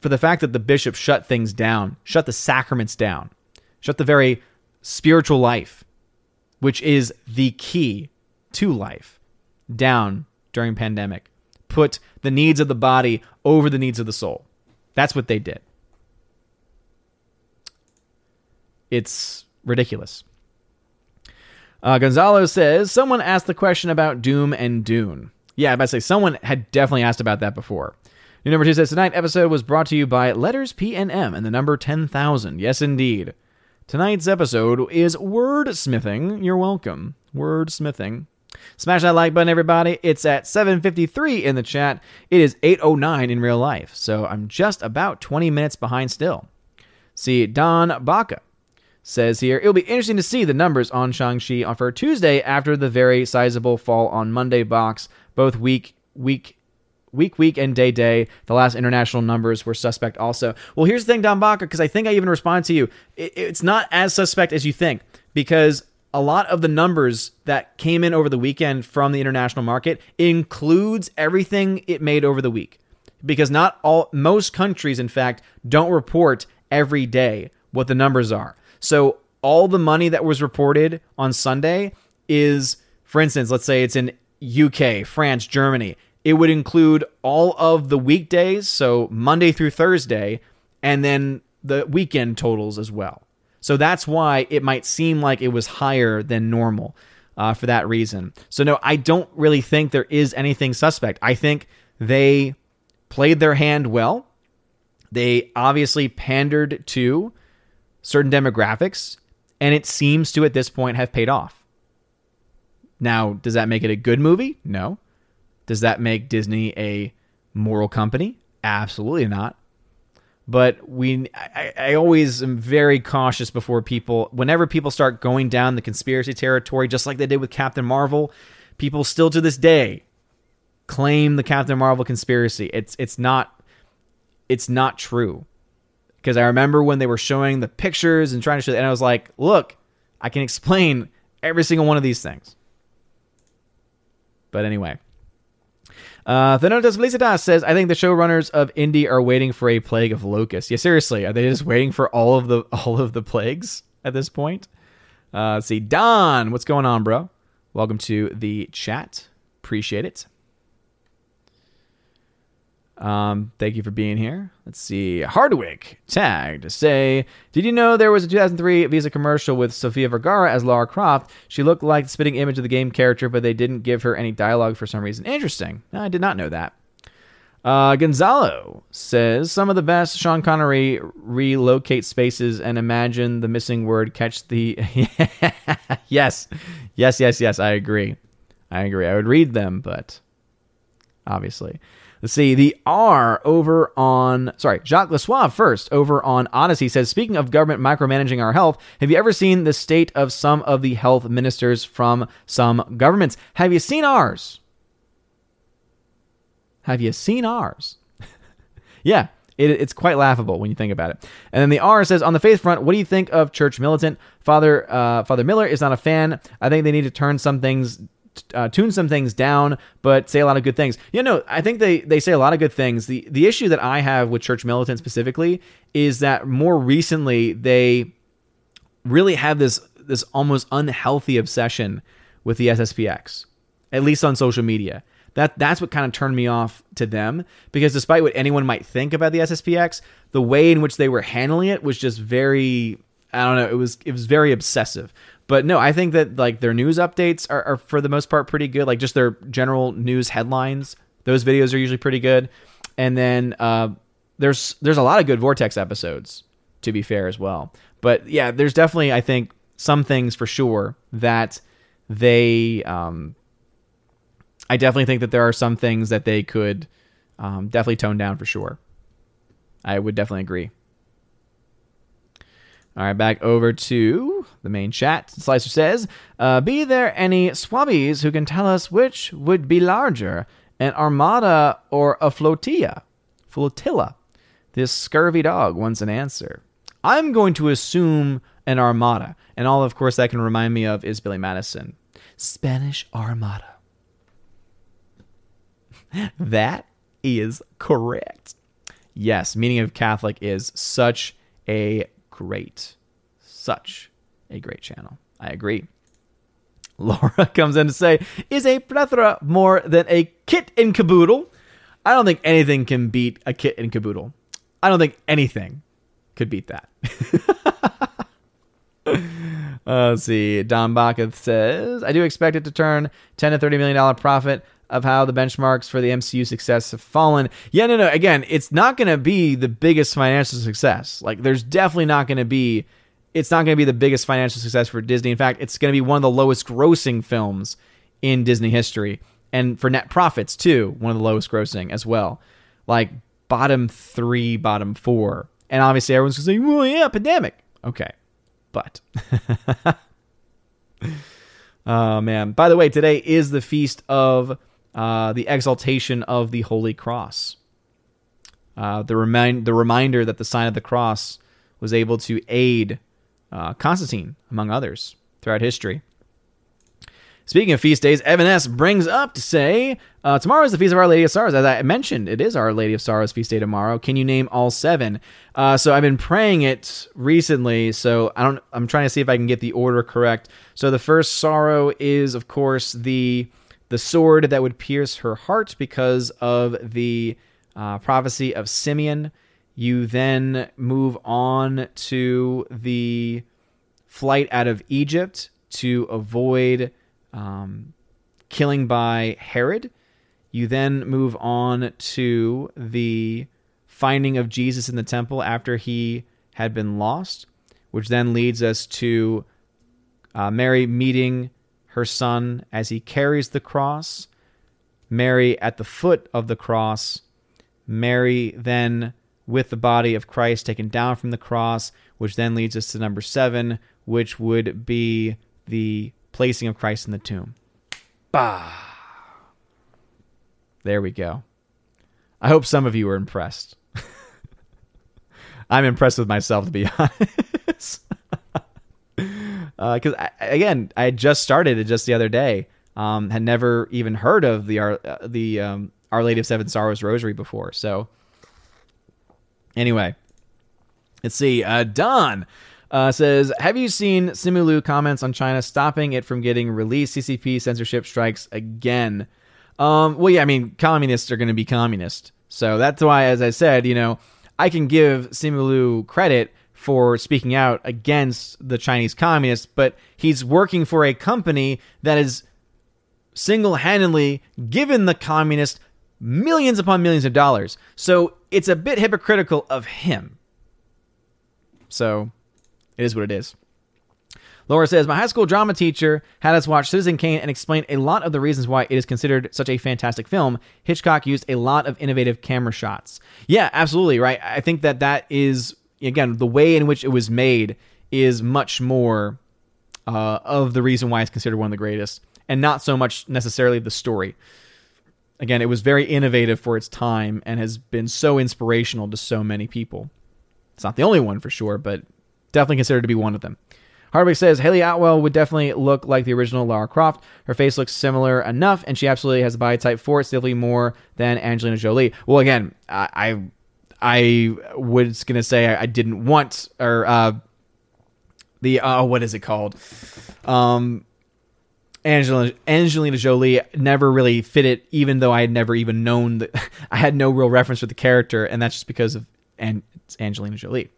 for the fact that the bishops shut things down, shut the sacraments down, shut the very spiritual life which is the key to life, down during pandemic. Put the needs of the body over the needs of the soul. That's what they did. It's ridiculous. Uh, Gonzalo says someone asked the question about Doom and Dune. Yeah, I say someone had definitely asked about that before. New number two says tonight episode was brought to you by letters P and M and the number ten thousand. Yes, indeed. Tonight's episode is wordsmithing. You're welcome. Wordsmithing. Smash that like button, everybody. It's at 7:53 in the chat. It is 8:09 in real life, so I'm just about 20 minutes behind still. See, Don Baca says here it'll be interesting to see the numbers on Shang-Chi on for Tuesday after the very sizable fall on Monday box, both week week week week and day day. The last international numbers were suspect also. Well, here's the thing, Don Baca, because I think I even respond to you. It, it's not as suspect as you think because a lot of the numbers that came in over the weekend from the international market includes everything it made over the week because not all most countries in fact don't report every day what the numbers are so all the money that was reported on sunday is for instance let's say it's in uk france germany it would include all of the weekdays so monday through thursday and then the weekend totals as well so that's why it might seem like it was higher than normal uh, for that reason. So, no, I don't really think there is anything suspect. I think they played their hand well. They obviously pandered to certain demographics, and it seems to, at this point, have paid off. Now, does that make it a good movie? No. Does that make Disney a moral company? Absolutely not. But we I, I, always am very cautious before people whenever people start going down the conspiracy territory just like they did with captain marvel people still to this day claim the captain marvel conspiracy. It's it's not it's not true. Because i remember when they were showing the pictures and trying to show and i was like look i can explain every single one of these things. But anyway uh, Thenotas Felicitas says, I think the showrunners of Indy are waiting for a plague of locusts. Yeah, seriously, are they just waiting for all of the all of the plagues at this point? Uh, let's see, Don, what's going on, bro? Welcome to the chat. Appreciate it. Um, thank you for being here. Let's see. Hardwick tagged to say, Did you know there was a 2003 Visa commercial with Sofia Vergara as Lara Croft? She looked like the spitting image of the game character, but they didn't give her any dialogue for some reason. Interesting. I did not know that. Uh, Gonzalo says some of the best Sean Connery relocate spaces and imagine the missing word catch the. yes, yes, yes, yes. I agree. I agree. I would read them, but obviously. Let's see. The R over on, sorry, Jacques Lesoir first over on Odysee says, speaking of government micromanaging our health, have you ever seen the state of some of the health ministers from some governments? Have you seen ours? Have you seen ours? yeah, it, it's quite laughable when you think about it. And then the R says, on the faith front, what do you think of church militant? Father uh, Father Miller is not a fan. I think they need to turn some things uh, tune some things down, but say a lot of good things. You know, I think they they say a lot of good things. the The issue that I have with Church Militant specifically is that more recently they really have this this almost unhealthy obsession with the SSPX, at least on social media. That that's what kind of turned me off to them because despite what anyone might think about the SSPX, the way in which they were handling it was just very I don't know, it was it was very obsessive. But no, I think that like their news updates are, are for the most part pretty good. Like just their general news headlines, those videos are usually pretty good. And then uh, there's there's a lot of good Vortex episodes, to be fair as well. But yeah, there's definitely I think some things for sure that they um, I definitely think that there are some things that they could um, definitely tone down for sure. I would definitely agree. All right, back over to the main chat. Slicer says, uh, Be there any swabbies who can tell us which would be larger, an armada or a flotilla? Flotilla. This scurvy dog wants an answer. I'm going to assume an armada. And all, of course, that can remind me of is Billy Madison. Spanish Armada. that is correct. Yes, meaning of Catholic is such a great. Such a great channel. I agree. Laura comes in to say, is a plethora more than a kit and caboodle? I don't think anything can beat a kit and caboodle. I don't think anything could beat that. uh, let's see. Don Baca says, I do expect it to turn 10 to 30 million dollar profit of how the benchmarks for the MCU success have fallen. Yeah, no, no. Again, it's not going to be the biggest financial success. Like, there's definitely not going to be. It's not going to be the biggest financial success for Disney. In fact, it's going to be one of the lowest grossing films in Disney history, and for net profits too, one of the lowest grossing as well. Like bottom three, bottom four, and obviously everyone's going to say, "Well, yeah, pandemic." Okay, but. oh man! By the way, today is the feast of uh, the exaltation of the Holy Cross. Uh, the, remind, the reminder that the sign of the cross was able to aid uh, Constantine, among others, throughout history. Speaking of feast days, Evan S. brings up to say, uh, tomorrow is the Feast of Our Lady of Sorrows. As I mentioned, it is Our Lady of Sorrows feast day tomorrow. Can you name all seven? Uh, so I've been praying it recently, so I don't. I'm trying to see if I can get the order correct. So the first sorrow is, of course, the the sword that would pierce her heart because of the uh, prophecy of Simeon. You then move on to the flight out of Egypt to avoid um, killing by Herod. You then move on to the finding of Jesus in the temple after he had been lost, which then leads us to uh, Mary meeting her son as he carries the cross, Mary at the foot of the cross, Mary then with the body of Christ taken down from the cross, which then leads us to number seven, which would be the placing of Christ in the tomb. Bah. There we go. I hope some of you are impressed. I'm impressed with myself, to be honest because uh, again, I just started it just the other day. Um, had never even heard of the Our uh, the um, Our Lady of Seven Sorrows Rosary before. So anyway, let's see. Uh, Don uh, says, "Have you seen Simu Liu comments on China stopping it from getting released? CCP censorship strikes again." Um, well, yeah, I mean, communists are going to be communist, so that's why, as I said, you know, I can give Simu Liu credit for speaking out against the Chinese communists, but he's working for a company that is single handedly given the communists millions upon millions of dollars. So it's a bit hypocritical of him. So it is what it is. Laura says, My high school drama teacher had us watch Citizen Kane and explained a lot of the reasons why it is considered such a fantastic film. Hitchcock used a lot of innovative camera shots. Yeah, absolutely, right? I think that that is again, the way in which it was made is much more uh, of the reason why it's considered one of the greatest, and not so much necessarily the story. Again, it was very innovative for its time and has been so inspirational to so many people. It's not the only one for sure, but definitely considered to be one of them. Hardwick says Hayley Atwell would definitely look like the original Lara Croft. Her face looks similar enough, and she absolutely has the body type for it, definitely more than Angelina Jolie. Well, again, I, I I was gonna say I, I didn't want or uh, the uh, what is it called? Um, Angelina Angelina Jolie never really fit it, even though I had never even known that I had no real reference for the character, and that's just because of and it's Angelina Jolie.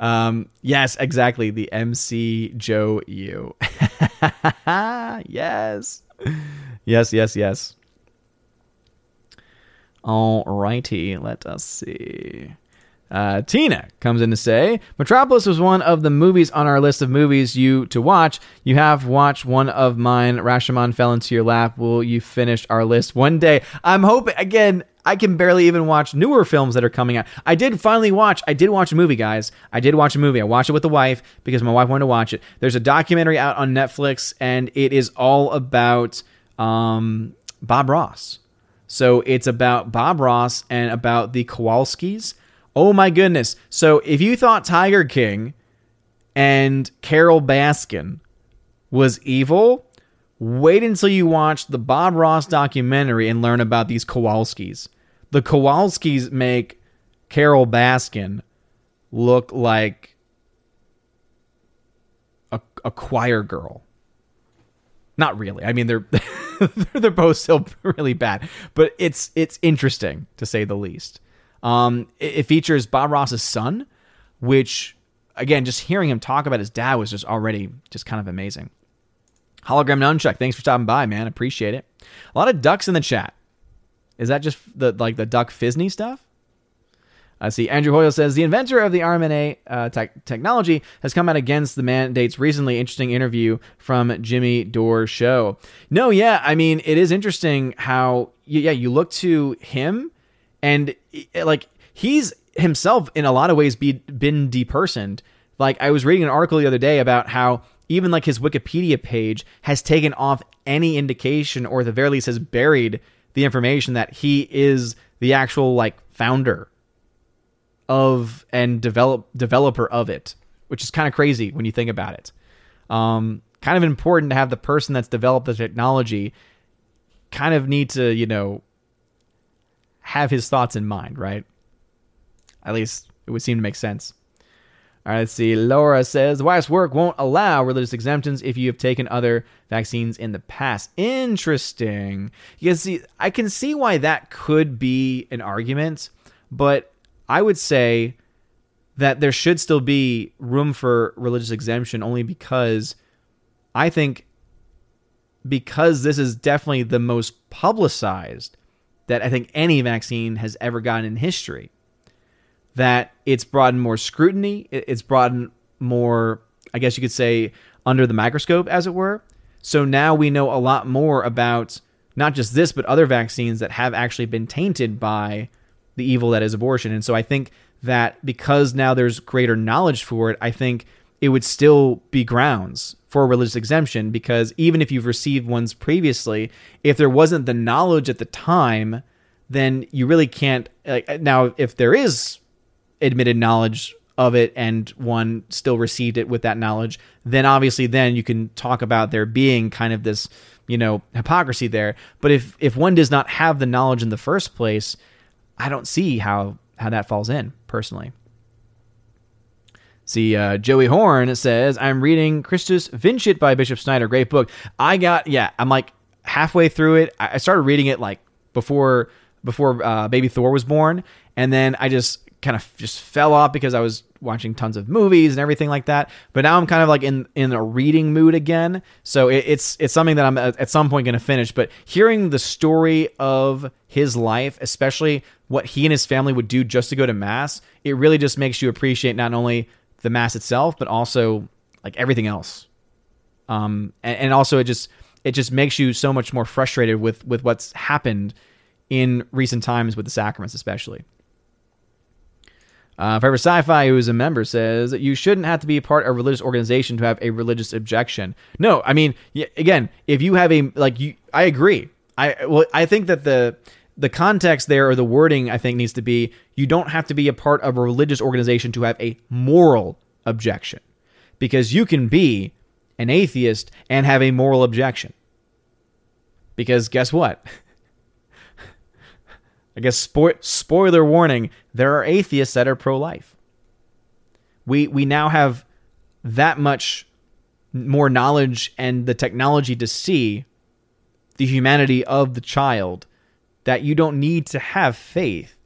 Um, yes, exactly. The MC Joe U. yes, yes, yes, yes. Alrighty, let us see. Uh, Tina comes in to say Metropolis was one of the movies on our list of movies you to watch. You have watched one of mine. Rashomon fell into your lap. Will you finish our list one day? I'm hoping again. I can barely even watch newer films that are coming out. I did finally watch. I did watch a movie, guys. I did watch a movie. I watched it with the wife because my wife wanted to watch it. There's a documentary out on Netflix, and it is all about um, Bob Ross. So it's about Bob Ross and about the Kowalskis. Oh my goodness. So if you thought Tiger King and Carole Baskin was evil, wait until you watch the Bob Ross documentary and learn about these Kowalskis. The Kowalskis make Carole Baskin look like a, a choir girl. Not really. I mean, they're they're both still really bad, but it's it's interesting to say the least. Um, it, it features Bob Ross's son, which again, just hearing him talk about his dad was just already just kind of amazing. Hologram Nunchuck, thanks for stopping by, man. Appreciate it. A lot of ducks in the chat. Is that just the like the duck Fisney stuff? I see. Andrew Hoyle says the inventor of the RMNA uh, te- technology has come out against the mandates recently. Interesting interview from Jimmy Dore show. No, yeah, I mean it is interesting how yeah you look to him and like he's himself in a lot of ways be, been depersoned. Like I was reading an article the other day about how even like his Wikipedia page has taken off any indication or at the very least has buried the information that he is the actual like founder of and develop developer of it, which is kind of crazy when you think about it. Um, kind of important to have the person that's developed the technology kind of need to, you know, have his thoughts in mind, right? At least it would seem to make sense. All right, let's see. Laura says the wife's work won't allow religious exemptions if you have taken other vaccines in the past. Interesting. You can see, I can see why that could be an argument, but I would say that there should still be room for religious exemption only because I think because this is definitely the most publicized that I think any vaccine has ever gotten in history that it's brought in more scrutiny, it's brought in more, I guess you could say, under the microscope, as it were. So now we know a lot more about not just this, but other vaccines that have actually been tainted by the evil that is abortion. And so I think that because now there's greater knowledge for it, I think it would still be grounds for a religious exemption because even if you've received ones previously, if there wasn't the knowledge at the time, then you really can't. Like, now, if there is admitted knowledge of it and one still received it with that knowledge, then obviously then you can talk about there being kind of this, you know, hypocrisy there. But if if one does not have the knowledge in the first place, I don't see how how that falls in personally. See, uh, Joey Horn says, I'm reading Christus Vincit by Bishop Schneider. Great book. I got, yeah, I'm like halfway through it. I started reading it like before before uh, baby Thor was born, and then I just kind of just fell off because I was watching tons of movies and everything like that. But now I'm kind of like in in a reading mood again. So it, it's it's something that I'm at some point going to finish. But hearing the story of his life, especially what he and his family would do just to go to mass, it really just makes you appreciate not only the mass itself, but also like everything else. Um, and, and also it just it just makes you so much more frustrated with with what's happened in recent times with the sacraments, especially. Uh, Forever Sci-Fi, who is a member, says you shouldn't have to be a part of a religious organization to have a religious objection. No, I mean, again, if you have a like, you, I agree. I well, I think that the the context there or the wording I think needs to be you don't have to be a part of a religious organization to have a moral objection, because you can be an atheist and have a moral objection. Because guess what? I guess spo- spoiler warning: there are atheists that are pro-life. We we now have that much more knowledge and the technology to see the humanity of the child that you don't need to have faith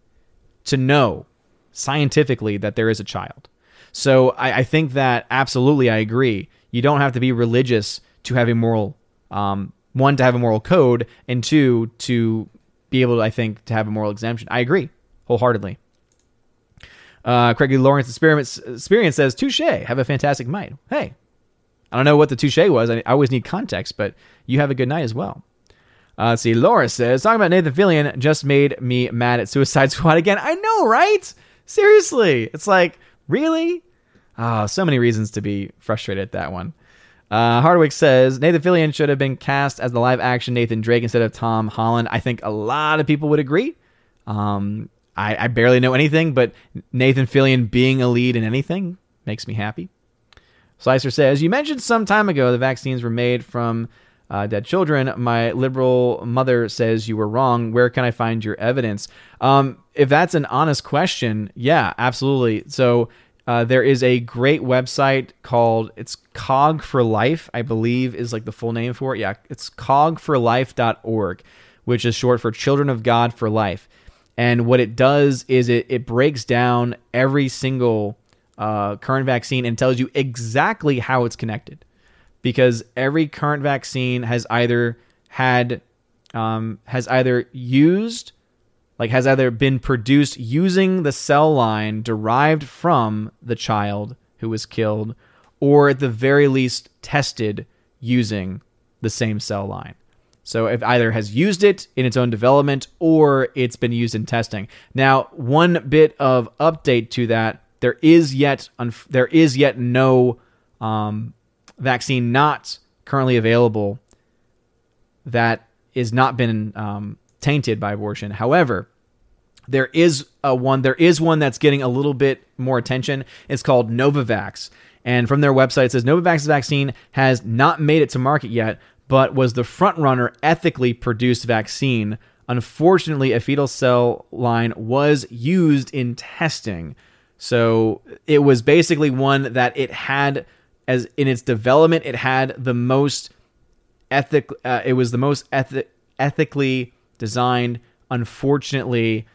to know scientifically that there is a child. So I, I think that absolutely I agree. You don't have to be religious to have a moral um, one to have a moral code and two to be able to, I think, to have a moral exemption. I agree wholeheartedly. Uh, Craig Lee Lawrence Experience, Experience says, Touche, have a fantastic night. Hey, I don't know what the touche was. I, I, always need context, but you have a good night as well. Uh, see. Laura says, talking about Nathan Fillion just made me mad at Suicide Squad again. I know, right? Seriously. It's like, really? Oh, so many reasons to be frustrated at that one. Uh, Hardwick says Nathan Fillion should have been cast as the live action Nathan Drake instead of Tom Holland. I think a lot of people would agree. Um, I, I, barely know anything, but Nathan Fillion being a lead in anything makes me happy. Slicer says You mentioned some time ago the vaccines were made from uh, dead children. My liberal mother says you were wrong. Where can I find your evidence? Um, if that's an honest question, yeah, absolutely. So uh, there is a great website called it's Cog for Life, I believe is like the full name for it. Yeah, it's cogforlife.org, which is short for Children of God for Life. And what it does is it, it breaks down every single uh, current vaccine and tells you exactly how it's connected. Because every current vaccine has either had um, has either used like has either been produced using the cell line derived from the child who was killed or at the very least tested using the same cell line. So it either has used it in its own development or it's been used in testing. Now, one bit of update to that: there is yet there is yet no um, vaccine not currently available that is not been um, tainted by abortion. However, there is a one there is one that's getting a little bit more attention. It's called Novavax. And from their website it says Novavax's vaccine has not made it to market yet, but was the frontrunner ethically produced vaccine. Unfortunately, a fetal cell line was used in testing. So it was basically one that it had as in its development it had the most ethic uh, it was the most ethi- ethically designed. Unfortunately,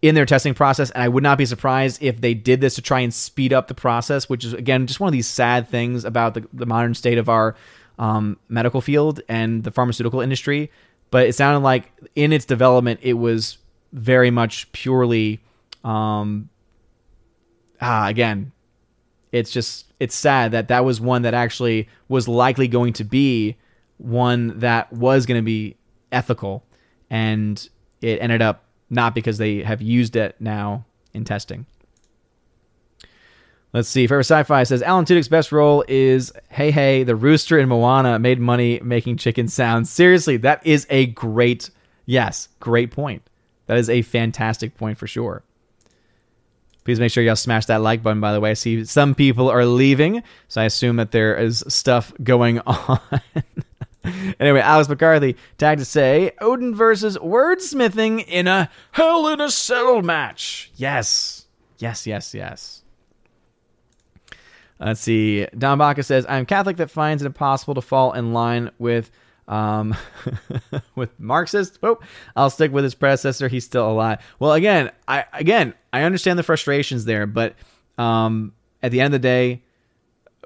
in their testing process, and I would not be surprised if they did this to try and speed up the process, which is again just one of these sad things about the, the modern state of our um, medical field and the pharmaceutical industry. But it sounded like in its development, it was very much purely, um, ah, again, it's just it's sad that that was one that actually was likely going to be one that was going to be ethical, and it ended up not because they have used it now in testing. Let's see. Forever Sci-Fi says Alan Tudyk's best role is Hey Hey, the rooster in Moana made money making chicken sounds. Seriously, that is a great, yes, great point. That is a fantastic point for sure. Please make sure y'all smash that like button, by the way. I see some people are leaving, so I assume that there is stuff going on. anyway, Alex McCarthy tagged to say Odin versus wordsmithing in a Hell in a Cell match. Yes, yes, yes, yes. Let's see. Don Baca says, "I'm Catholic that finds it impossible to fall in line with." Um, with Marxist, oh, I'll stick with his predecessor. He's still alive. Well, again, I again I understand the frustrations there, but um, at the end of the day,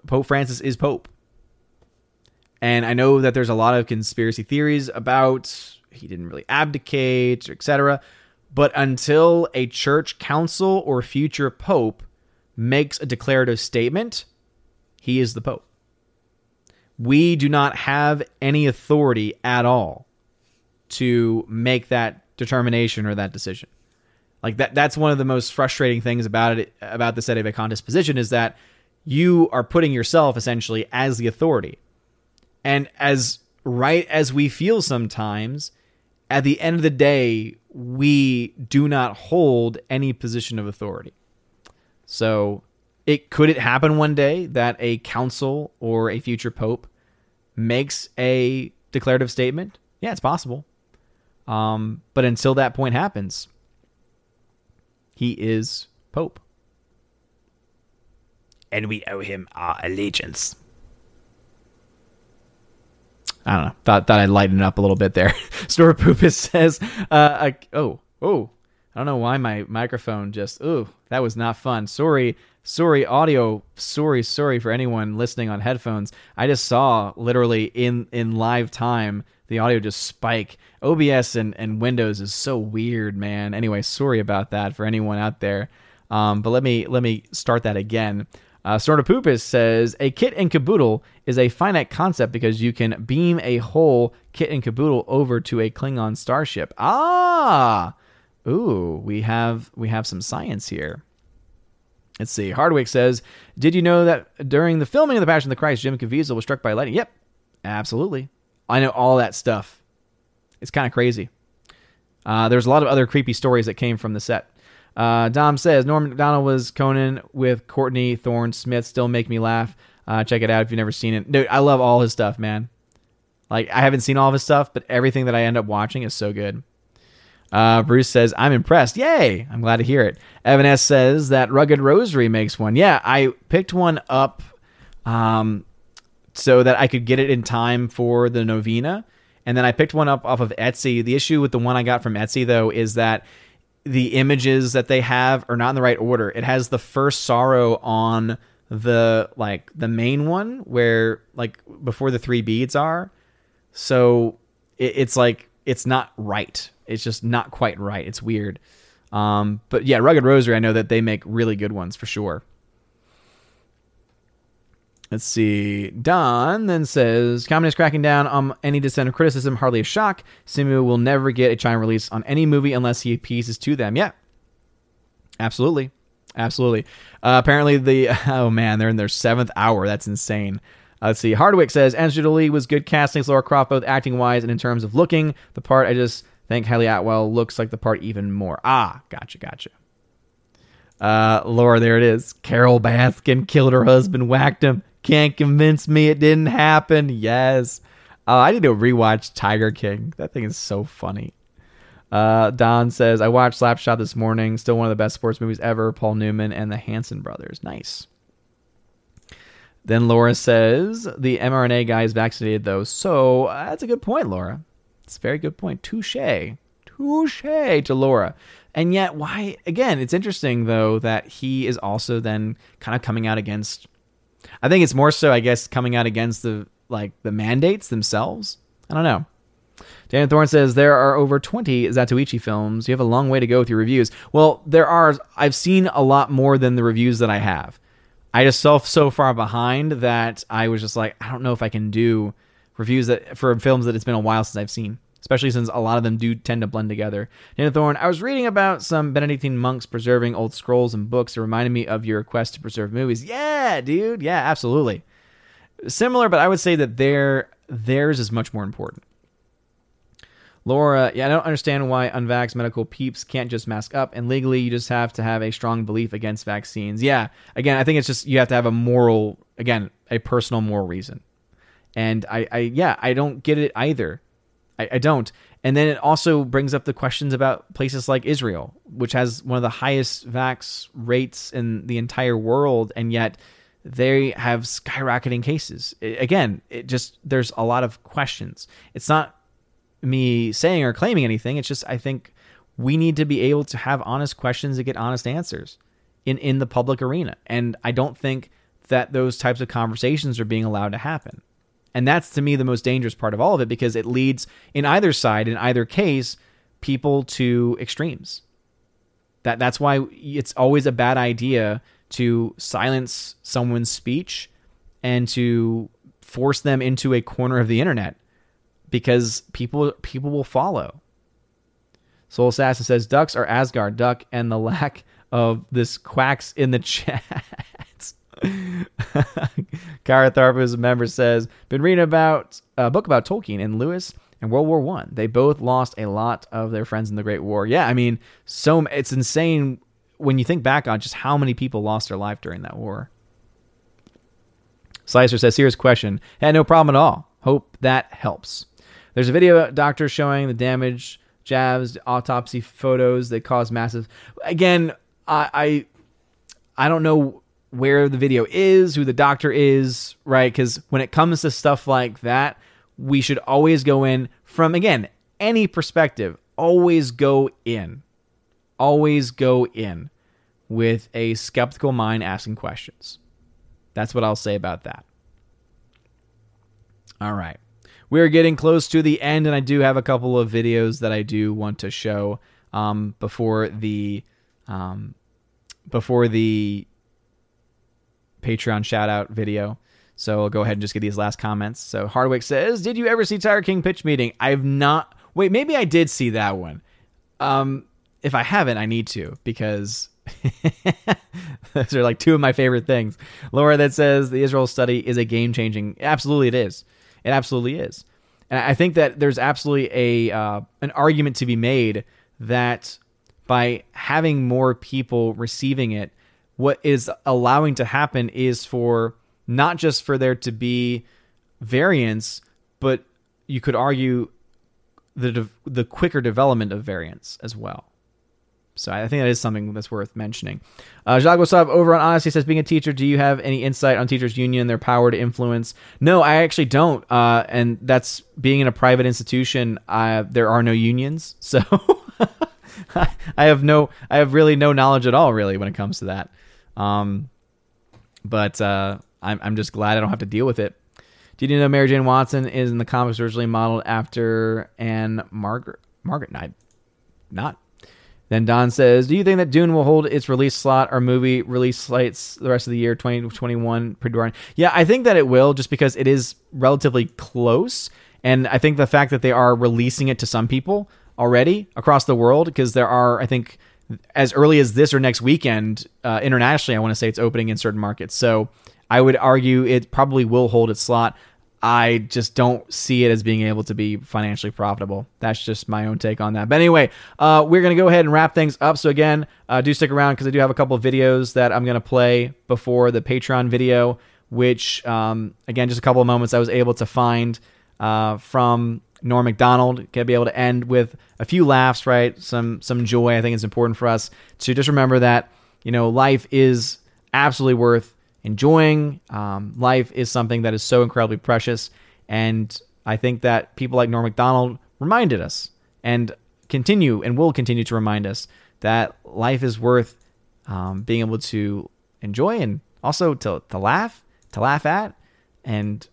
Pope Francis is Pope. And I know that there's a lot of conspiracy theories about he didn't really abdicate, etc. But until a church council or future pope makes a declarative statement, he is the pope. We do not have any authority at all to make that determination or that decision. Like that that's one of the most frustrating things about it about the Sedevacantist position is that you are putting yourself essentially as the authority. And as right as we feel sometimes, at the end of the day, we do not hold any position of authority. So, it could it happen one day that a council or a future pope makes a declarative statement? Yeah, it's possible. Um, but until that point happens, he is pope. And we owe him our allegiance. I don't know. Thought thought I'd lighten it up a little bit there. Snorpoopus says, uh, I, "Oh, oh, I don't know why my microphone just. Ooh, that was not fun. Sorry, sorry, audio. Sorry, sorry for anyone listening on headphones. I just saw literally in in live time the audio just spike. OBS and and Windows is so weird, man. Anyway, sorry about that for anyone out there. Um, but let me let me start that again. Uh, Snortopoopus says a kit and caboodle is a finite concept because you can beam a whole kit and caboodle over to a Klingon starship. Ah, ooh, we have we have some science here. Let's see. Hardwick says, "Did you know that during the filming of the Passion of the Christ, Jim Caviezel was struck by lightning?" Yep, absolutely. I know all that stuff. It's kind of crazy. Uh, there's a lot of other creepy stories that came from the set. Uh, Dom says Norm Macdonald was Conan with Courtney Thorne Smith. Still make me laugh. Uh, check it out if you've never seen it. Dude, I love all his stuff, man. Like I haven't seen all of his stuff, but everything that I end up watching is so good. Uh, Bruce says, I'm impressed. Yay! I'm glad to hear it. Evan S. says that Rugged Rosary makes one. Yeah, I picked one up um, so that I could get it in time for the novena. And then I picked one up off of Etsy. The issue with the one I got from Etsy, though, is that the images that they have are not in the right order. It has the first sorrow on the like the main one where like before the three beads are. So it, it's like it's not right. It's just not quite right. It's weird. Um, but yeah, Rugged Rosary, I know that they make really good ones for sure. Let's see. Don then says, Comedy is cracking down on any dissent of criticism, hardly a shock. Simu will never get a China release on any movie unless he appeases to them. Yeah. Absolutely. Absolutely. Uh, apparently, the, oh man, they're in their seventh hour. That's insane. Let's see. Hardwick says, Angelina Jolie was good casting as Lara Croft, both acting wise and in terms of looking the part. I just think Hayley Atwell looks like the part even more. Ah, gotcha, gotcha. Uh, Laura, there it is. Carole Baskin killed her husband, whacked him. Can't convince me it didn't happen. Yes. Uh, I need to rewatch Tiger King. That thing is so funny. Uh, Don says, I watched Slapshot this morning. Still one of the best sports movies ever. Paul Newman and the Hanson brothers. Nice. Then Laura says, the mRNA guy is vaccinated, though. So uh, that's a good point, Laura. It's a very good point. Touche. Touche to Laura. And yet, why? Again, it's interesting, though, that he is also then kind of coming out against. I think it's more so, I guess, coming out against the like the mandates themselves. I don't know. Dan Thorne says there are over 20 Zatoichi films. You have a long way to go with your reviews. Well, there are. I've seen a lot more than the reviews that I have. I just fell so far behind that I was just like, I don't know if I can do reviews that for films that it's been a while since I've seen, especially since a lot of them do tend to blend together. Dana Thorne, I was reading about some Benedictine monks preserving old scrolls and books. It reminded me of your quest to preserve movies. Yeah, dude. Yeah, absolutely. Similar, but I would say that their theirs is much more important. Laura, yeah, I don't understand why unvax medical peeps can't just mask up, and legally you just have to have a strong belief against vaccines. Yeah, again, I think it's just you have to have a moral, again, a personal moral reason. And I, I yeah, I don't get it either. I, I don't. And then it also brings up the questions about places like Israel, which has one of the highest vax rates in the entire world, and yet they have skyrocketing cases. It, again, it just there's a lot of questions. It's not me saying or claiming anything. It's just I think we need to be able to have honest questions and get honest answers in in the public arena. And I don't think that those types of conversations are being allowed to happen. And that's to me the most dangerous part of all of it because it leads in either side in either case people to extremes. That that's why it's always a bad idea to silence someone's speech and to force them into a corner of the internet because people people will follow. Soul Assassin says ducks are Asgard duck, and the lack of this quacks in the chat. Kara Tharp, who's a member, says been reading about a book about Tolkien and Lewis and World War One. They both lost a lot of their friends in the Great War. Yeah, I mean, so it's insane when you think back on just how many people lost their life during that war. Slicer says, "Serious question. Had no problem at all. Hope that helps." There's a video doctor showing the damage, jabs, autopsy photos that cause massive. Again, I, I, I don't know where the video is, who the doctor is, right? Because when it comes to stuff like that, we should always go in from again any perspective. Always go in, always go in with a skeptical mind asking questions. That's what I'll say about that. All right we're getting close to the end, and I do have a couple of videos that I do want to show um, before the um, before the Patreon shout out video. So I'll go ahead and just get these last comments. So Hardwick says, "Did you ever see Tiger King pitch meeting? I've not. Wait, maybe I did see that one. Um, if I haven't, I need to because." Those are like two of my favorite things. Laura that says the Israel study is a game changing. Absolutely, it is. It absolutely is. And I think that there's absolutely a uh, an argument to be made that by having more people receiving it, what is allowing to happen is for not just for there to be variance, but you could argue the de- the quicker development of variants as well. So I think that is something that's worth mentioning. Uh, Jacques Wassab over on Honesty says, being a teacher, do you have any insight on teachers' union, their power to influence? No, I actually don't. Uh, and that's being in a private institution. I, there are no unions, so I have no, I have really no knowledge at all, really, when it comes to that. Um, but uh, I'm, I'm just glad I don't have to deal with it. Did you know Mary Jane Watson is in the comics originally modeled after Ann-Margret? Margaret Knight, not. Then Don says, "Do you think that Dune will hold its release slot or movie release slates the rest of the year 2021 pretty darn?" Yeah, I think that it will just because it is relatively close and I think the fact that they are releasing it to some people already across the world because there are I think as early as this or next weekend uh, internationally I want to say it's opening in certain markets. So I would argue it probably will hold its slot. I just don't see it as being able to be financially profitable. That's just my own take on that. But anyway, uh, we're going to go ahead and wrap things up. So, again, uh, do stick around because I do have a couple of videos that I'm going to play before the Patreon video, which, um, again, just a couple of moments I was able to find uh, from Norm Macdonald. Gonna be able to end with a few laughs, right? Some some joy. I think it's important for us to just remember that you know life is absolutely worth enjoying. Um, life is something that is so incredibly precious, and I think that people like Norm Macdonald reminded us and continue and will continue to remind us that life is worth um, being able to enjoy and also to to laugh, to laugh at, and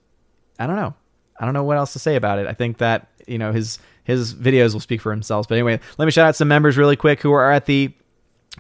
I don't know. I don't know what else to say about it. I think that you know his his videos will speak for themselves. But anyway, let me shout out some members really quick who are at the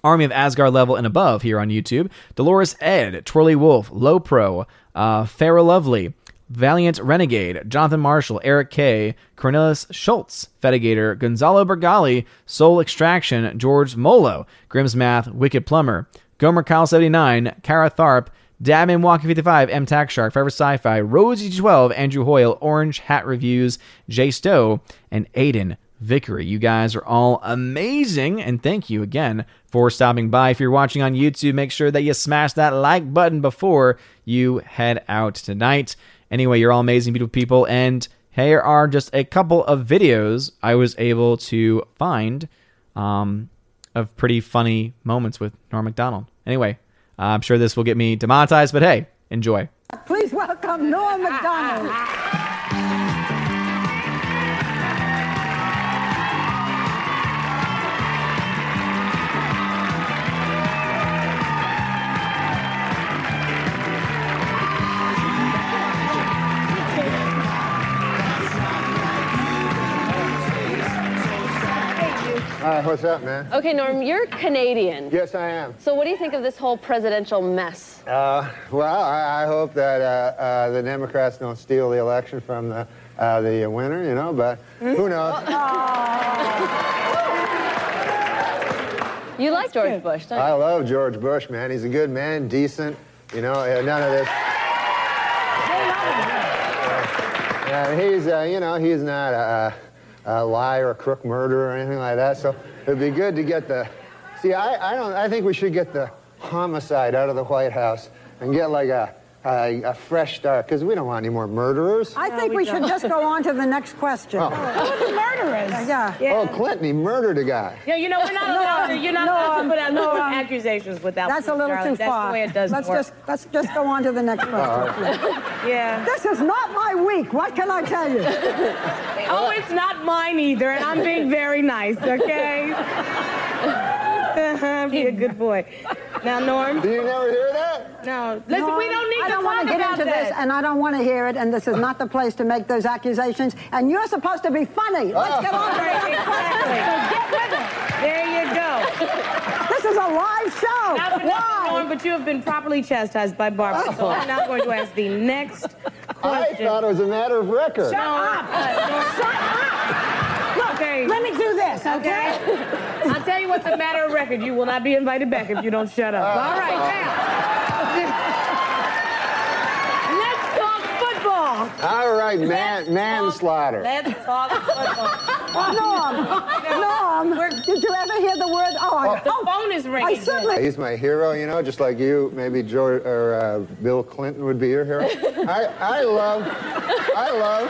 Army of Asgard level and above here on YouTube. Dolores Ed, Twirly Wolf, Low Pro, uh, Farrah Lovely, Valiant Renegade, Jonathan Marshall, Eric K, Cornelis Schultz, Fetigator, Gonzalo Bergali, Soul Extraction, George Molo, Grimm's Math, Wicked Plumber, Gomer Kyle 79, Kara Tharp, Dabin Walking 55, M Tax Shark, Forever Sci Fi, Rosie 12, Andrew Hoyle, Orange Hat Reviews, Jay Stowe, and Aiden Vickery. You guys are all amazing, and thank you again for stopping by. If you're watching on YouTube, make sure that you smash that like button before you head out tonight. Anyway, you're all amazing, beautiful people, and here are just a couple of videos I was able to find um, of pretty funny moments with Norm Macdonald. Anyway, I'm sure this will get me demonetized, but hey, enjoy. Please welcome Norm Macdonald. Hi, what's up, man? Okay, Norm, you're Canadian. Yes, I am. So what do you think of this whole presidential mess? Uh, well, I, I hope that uh, uh, the Democrats don't steal the election from the uh, the winner, you know. But who knows? You like George Bush, don't you? I love George Bush, man. He's a good man, decent. You know, uh, none of this. Yeah, he's, uh, you know, he's not a, a liar, a crook, murderer, or anything like that. So it'd be good to get the. See, I, I don't. I think we should get the homicide out of the White House and get like a a, a fresh start because we don't want any more murderers. I think we, should just go on to the next question. Oh. Who the murderers? Yeah. Oh, Clinton, he murdered a guy. Yeah, you know, we're not allowed to, you're not no, allowed to put out no, no, um, accusations without That's a little darling. too That's far. the way it does let's work. just let's just go on to the next question. Yeah. This is not my week. What can I tell you? Oh, it's not mine either, and I'm being very nice, okay? Be a good boy. Now, Norm. Do you never hear that? No, listen, No, we don't need I to don't talk want to get about into that. this, and I don't want to hear it. And this is not the place to make those accusations. And you're supposed to be funny. Let's get on to the Right, next question. exactly. So get with it. There you go. This is a live show. Not Why? Norm, but you have been properly chastised by Barbara, so I'm not going to ask the next I question. thought it was a matter of record. No, uh, Look, Okay. let me do this, okay? Okay? I'll tell you what's a matter of record. You will not be invited back if you don't shut up. All right, uh, now. Let's talk football. All right, man, manslaughter. Let's talk football. Norm, Norm, did you ever hear the word? Oh, I, The oh, phone is I ringing. certainly. He's my hero, you know, just like you, maybe George or uh, Bill Clinton would be your hero. I, I love, I love.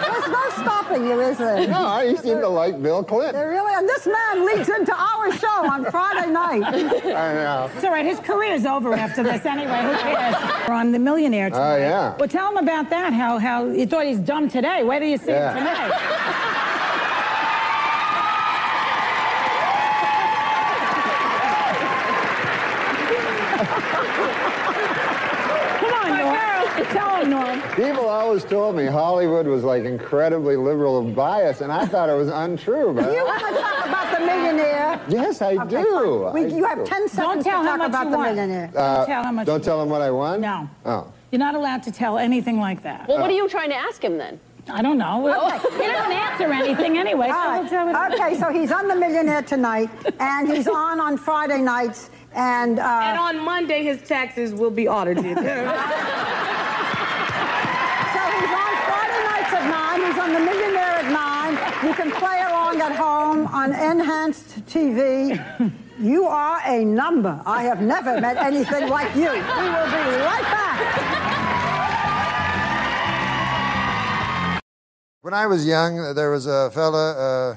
There's no stopping you, is there? No, I used to like Bill Clinton. There really, and this man leads into our show on Friday night. I know. It's all right. His career's over after this anyway. Who cares? We're on The Millionaire tonight. Oh, yeah. Well, tell him about that. How how you thought he's dumb today. Where do you see Yeah. him tonight? Come on, Norm. Tell him, Norm. People always told me Hollywood was like incredibly liberal and biased, and I thought it was untrue. But You want to talk about the millionaire? yes, I Okay, do. We, I you have 10 seconds Don't tell to how talk much about you the want. millionaire. Uh, don't tell how much. Don't tell him what I won. No. Oh. You're not allowed to tell anything like that. Well, what are you trying to ask him then? I don't know. Okay. He doesn't answer anything anyway. So All we'll tell him. right. Okay, so he's on the millionaire tonight, and he's on on Friday nights, and. Uh, And on Monday, his taxes will be audited. So he's on Friday nights at 9. He's on The Millionaire at 9. You can play along at home on Enhanced TV. You are a number. I have never met anything like you. We will be right back. When I was young, there was a fella uh,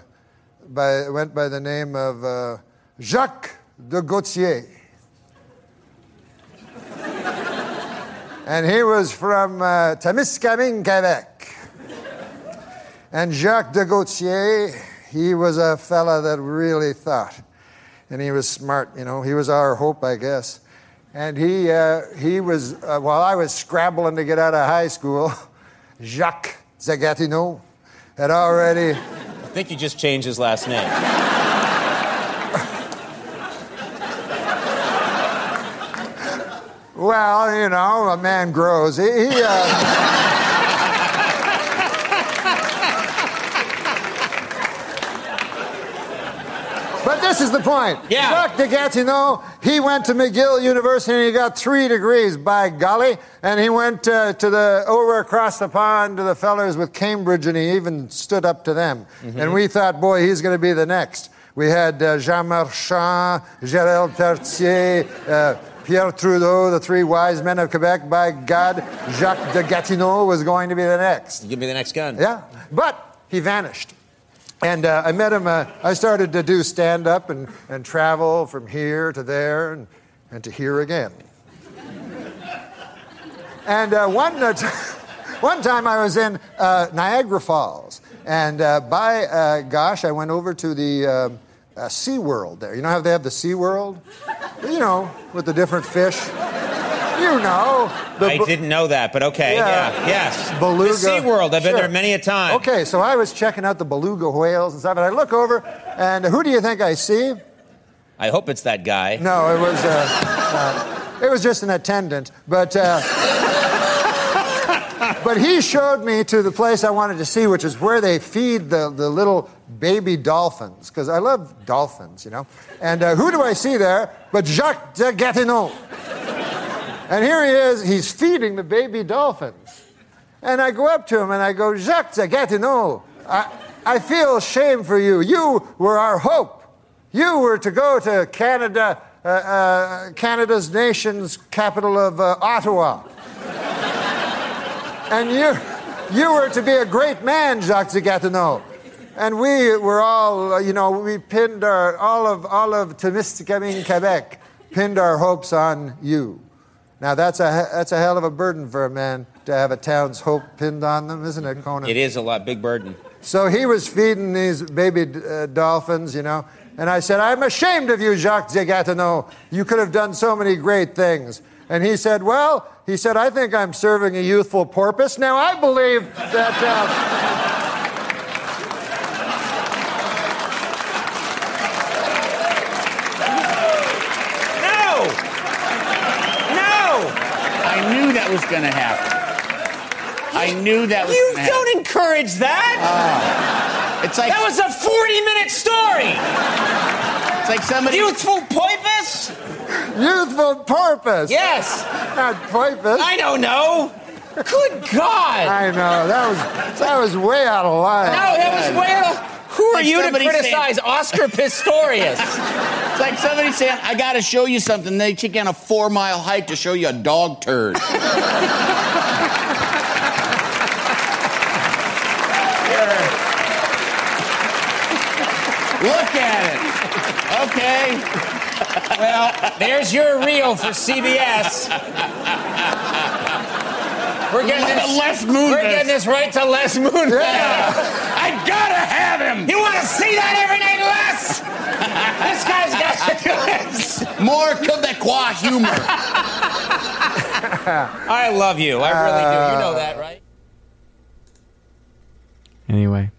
by, went by the name of uh, Jacques de Gautier. and he was from uh, Temiskaming, Quebec. And Jacques de Gautier, he was a fella that really thought. And he was smart, you know. He was our hope, I guess. And he, uh, he was, uh, while I was scrambling to get out of high school, Jacques Zagatino had already. I think you just changed his last name. Well, you know, a man grows. He, he, uh, but this is the point. Yeah. De Gatineau, he went to McGill University and he got three degrees, by golly. And he went uh, to the over across the pond to the fellers with Cambridge and he even stood up to them. And we thought, boy, he's going to be the next. We had uh, Jean Marchand, Gérard Pelletier, uh, Pierre Trudeau, the three wise men of Quebec. By God, Jacques de Gatineau was going to be the next. Give me the next gun. Yeah, but he vanished. And uh, I met him, uh, I started to do stand up and, and travel from here to there and, and to here again. and uh, one, uh, t- one time I was in uh, Niagara Falls. And uh, by uh, gosh, I went over to the uh, uh, Sea World there. You know how they have the Sea World? You know, with the different fish. You know. The I bu- didn't know that, but okay. Yeah. Yeah. Yes. Beluga. The Sea World. I've been Sure. there many a time. Okay, so I was checking out the beluga whales and stuff, and I look over, and who do you think I see? I hope it's that guy. No, it was uh, uh, it was just an attendant, but uh, but he showed me to the place I wanted to see, which is where they feed the the little baby dolphins, because I love dolphins, you know. And uh, who do I see there? But Jacques de Gatineau. And here he is, he's feeding the baby dolphins. And I go up to him and I go, Jacques de Gatineau, I, I feel shame for you. You were our hope. You were to go to Canada, uh, uh, Canada's nation's capital of uh, Ottawa. And you, you were to be a great man, Jacques de Gatineau. And we were all, uh, you know, we pinned our, all of, all of Temiskaming, Quebec, pinned our hopes on you. Now, that's a, that's a hell of a burden for a man to have a town's hope pinned on them, isn't it, Conan? It is a lot, big burden. So he was feeding these baby uh, dolphins, you know. And I said, I'm ashamed of you, Jacques de Gatineau. You could have done so many great things. And he said, Well, he said, I think I'm serving a youthful porpoise. Now, I believe that. Uh, No! No! I knew that was going to happen. I knew that was You going to happen. don't encourage that! It's like that was a 40 minute story! It's like somebody. Youthful porpoise? youthful purpose? Yes! Not porpoise. I don't know! Good God! I know. That was, that was way out of line. No, that was way off. are Like you to somebody saying- criticize Oscar Pistorius? It's like somebody saying, I gotta show you something. They take you on a four mile hike to show you a dog turd. Look at it. Okay. well, there's your reel for CBS. We're getting this. Les We're getting this right to Les Moonves. I gotta have him. You want to see that every night, Les? this guy's got. To More Quebecois humor. I love you. I really do. You know that, right? Anyway,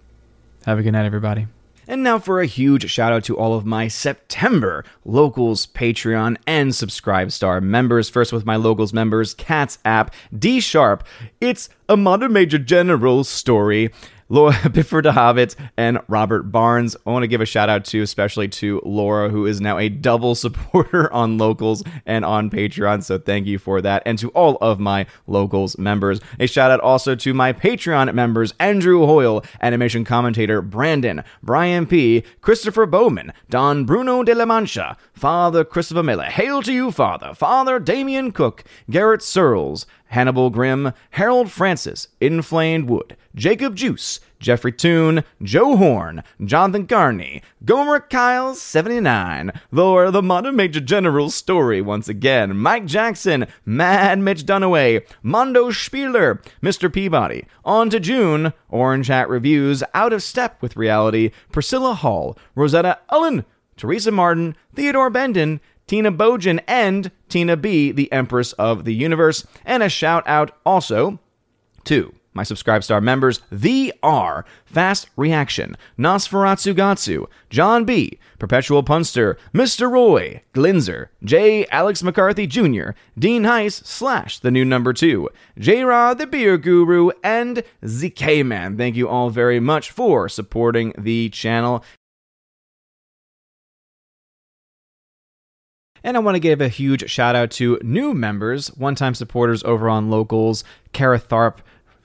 have a good night, everybody. And now for a huge shout out to all of my September Locals Patreon and Subscribe Star members. First with my Locals members, Cats App, D Sharp. It's a modern major general story. Laura Bifford de Hobbit and Robert Barnes. I want to give a shout out to, especially to Laura, who is now a double supporter on Locals and on Patreon. So thank you for that. And to all of my Locals members. A shout out also to my Patreon members Andrew Hoyle, animation commentator Brandon, Brian P., Christopher Bowman, Don Bruno de la Mancha, Father Christopher Miller. Hail to you, Father. Father Damian Cook, Garrett Searles, Hannibal Grimm, Harold Francis, Inflamed Wood, Jacob Juice, Jeffrey Toon, Joe Horn, Jonathan Carney, Gomer Kyle 79, Lore the Modern Major General story once again, Mike Jackson, Mad Mitch Dunaway, Mondo Spieler, Mr. Peabody, On to June, Orange Hat Reviews, Out of Step with Reality, Priscilla Hall, Rosetta Ellen, Teresa Martin, Theodore Bendon, Tina Bojan, and Tina B, the Empress of the Universe. And a shout out also to my Subscribe Star members, The R, Fast Reaction, Nosferatu Gatsu, John B, Perpetual Punster, Mr. Roy, Glinzer, J. Alex McCarthy Jr., Dean Heiss, slash the new number two, J. Rod the Beer Guru, and ZK Man. Thank you all very much for supporting the channel. And I want to give a huge shout out to new members, one time supporters over on Locals, Kara Tharp,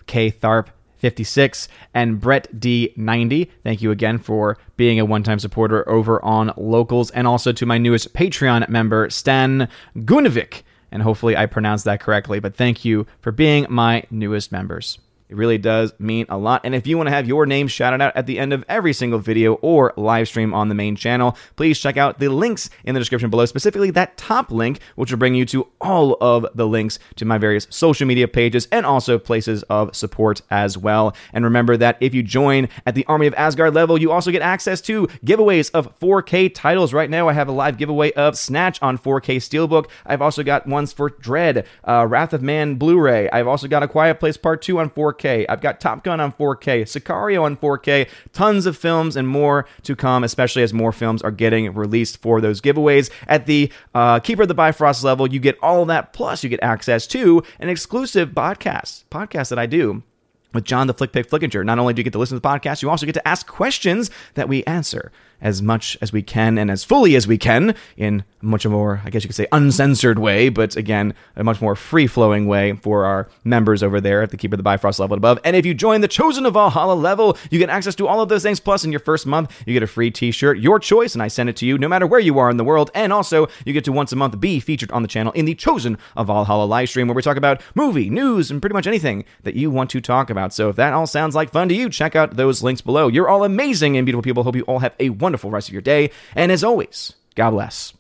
K Tharp. 56 and Brett D90. Thank you again for being a one time supporter over on Locals, and also to my newest Patreon member, Stan Gunovic. And hopefully I pronounced that correctly, but thank you for being my newest members. It really does mean a lot. And if you want to have your name shouted out at the end of every single video or live stream on the main channel, please check out the links in the description below, specifically that top link, which will bring you to all of the links to my various social media pages and also places of support as well. And remember that if you join at the Army of Asgard level, you also get access to giveaways of 4K titles. Right now, I have a live giveaway of Snatch on 4K Steelbook. I've also got ones for Dredd, uh, Wrath of Man Blu ray. I've also got A Quiet Place Part 2 on 4K. 4K. I've got Top Gun on 4K, Sicario on 4K, tons of films and more to come, especially as more films are getting released for those giveaways. At the uh, Keeper of the Bifrost level, you get all that, plus you get access to an exclusive podcast, podcast that I do with John the Flick Pick Flickinger. Not only do you get to listen to the podcast, you also get to ask questions that we answer as much as we can and as fully as we can in much more, I guess you could say, uncensored way, but again, a much more free flowing way for our members over there at the Keeper of the Bifrost level above. And if you join the Chosen of Valhalla level, you get access to all of those things. Plus, in your first month, you get a free t shirt, your choice, and I send it to you no matter where you are in the world. And also, you get to once a month be featured on the channel in the Chosen of Valhalla live stream where we talk about movie, news, and pretty much anything that you want to talk about. So if that all sounds like fun to you, check out those links below. You're all amazing and beautiful people. Hope you all have a wonderful rest of your day. And as always, God bless.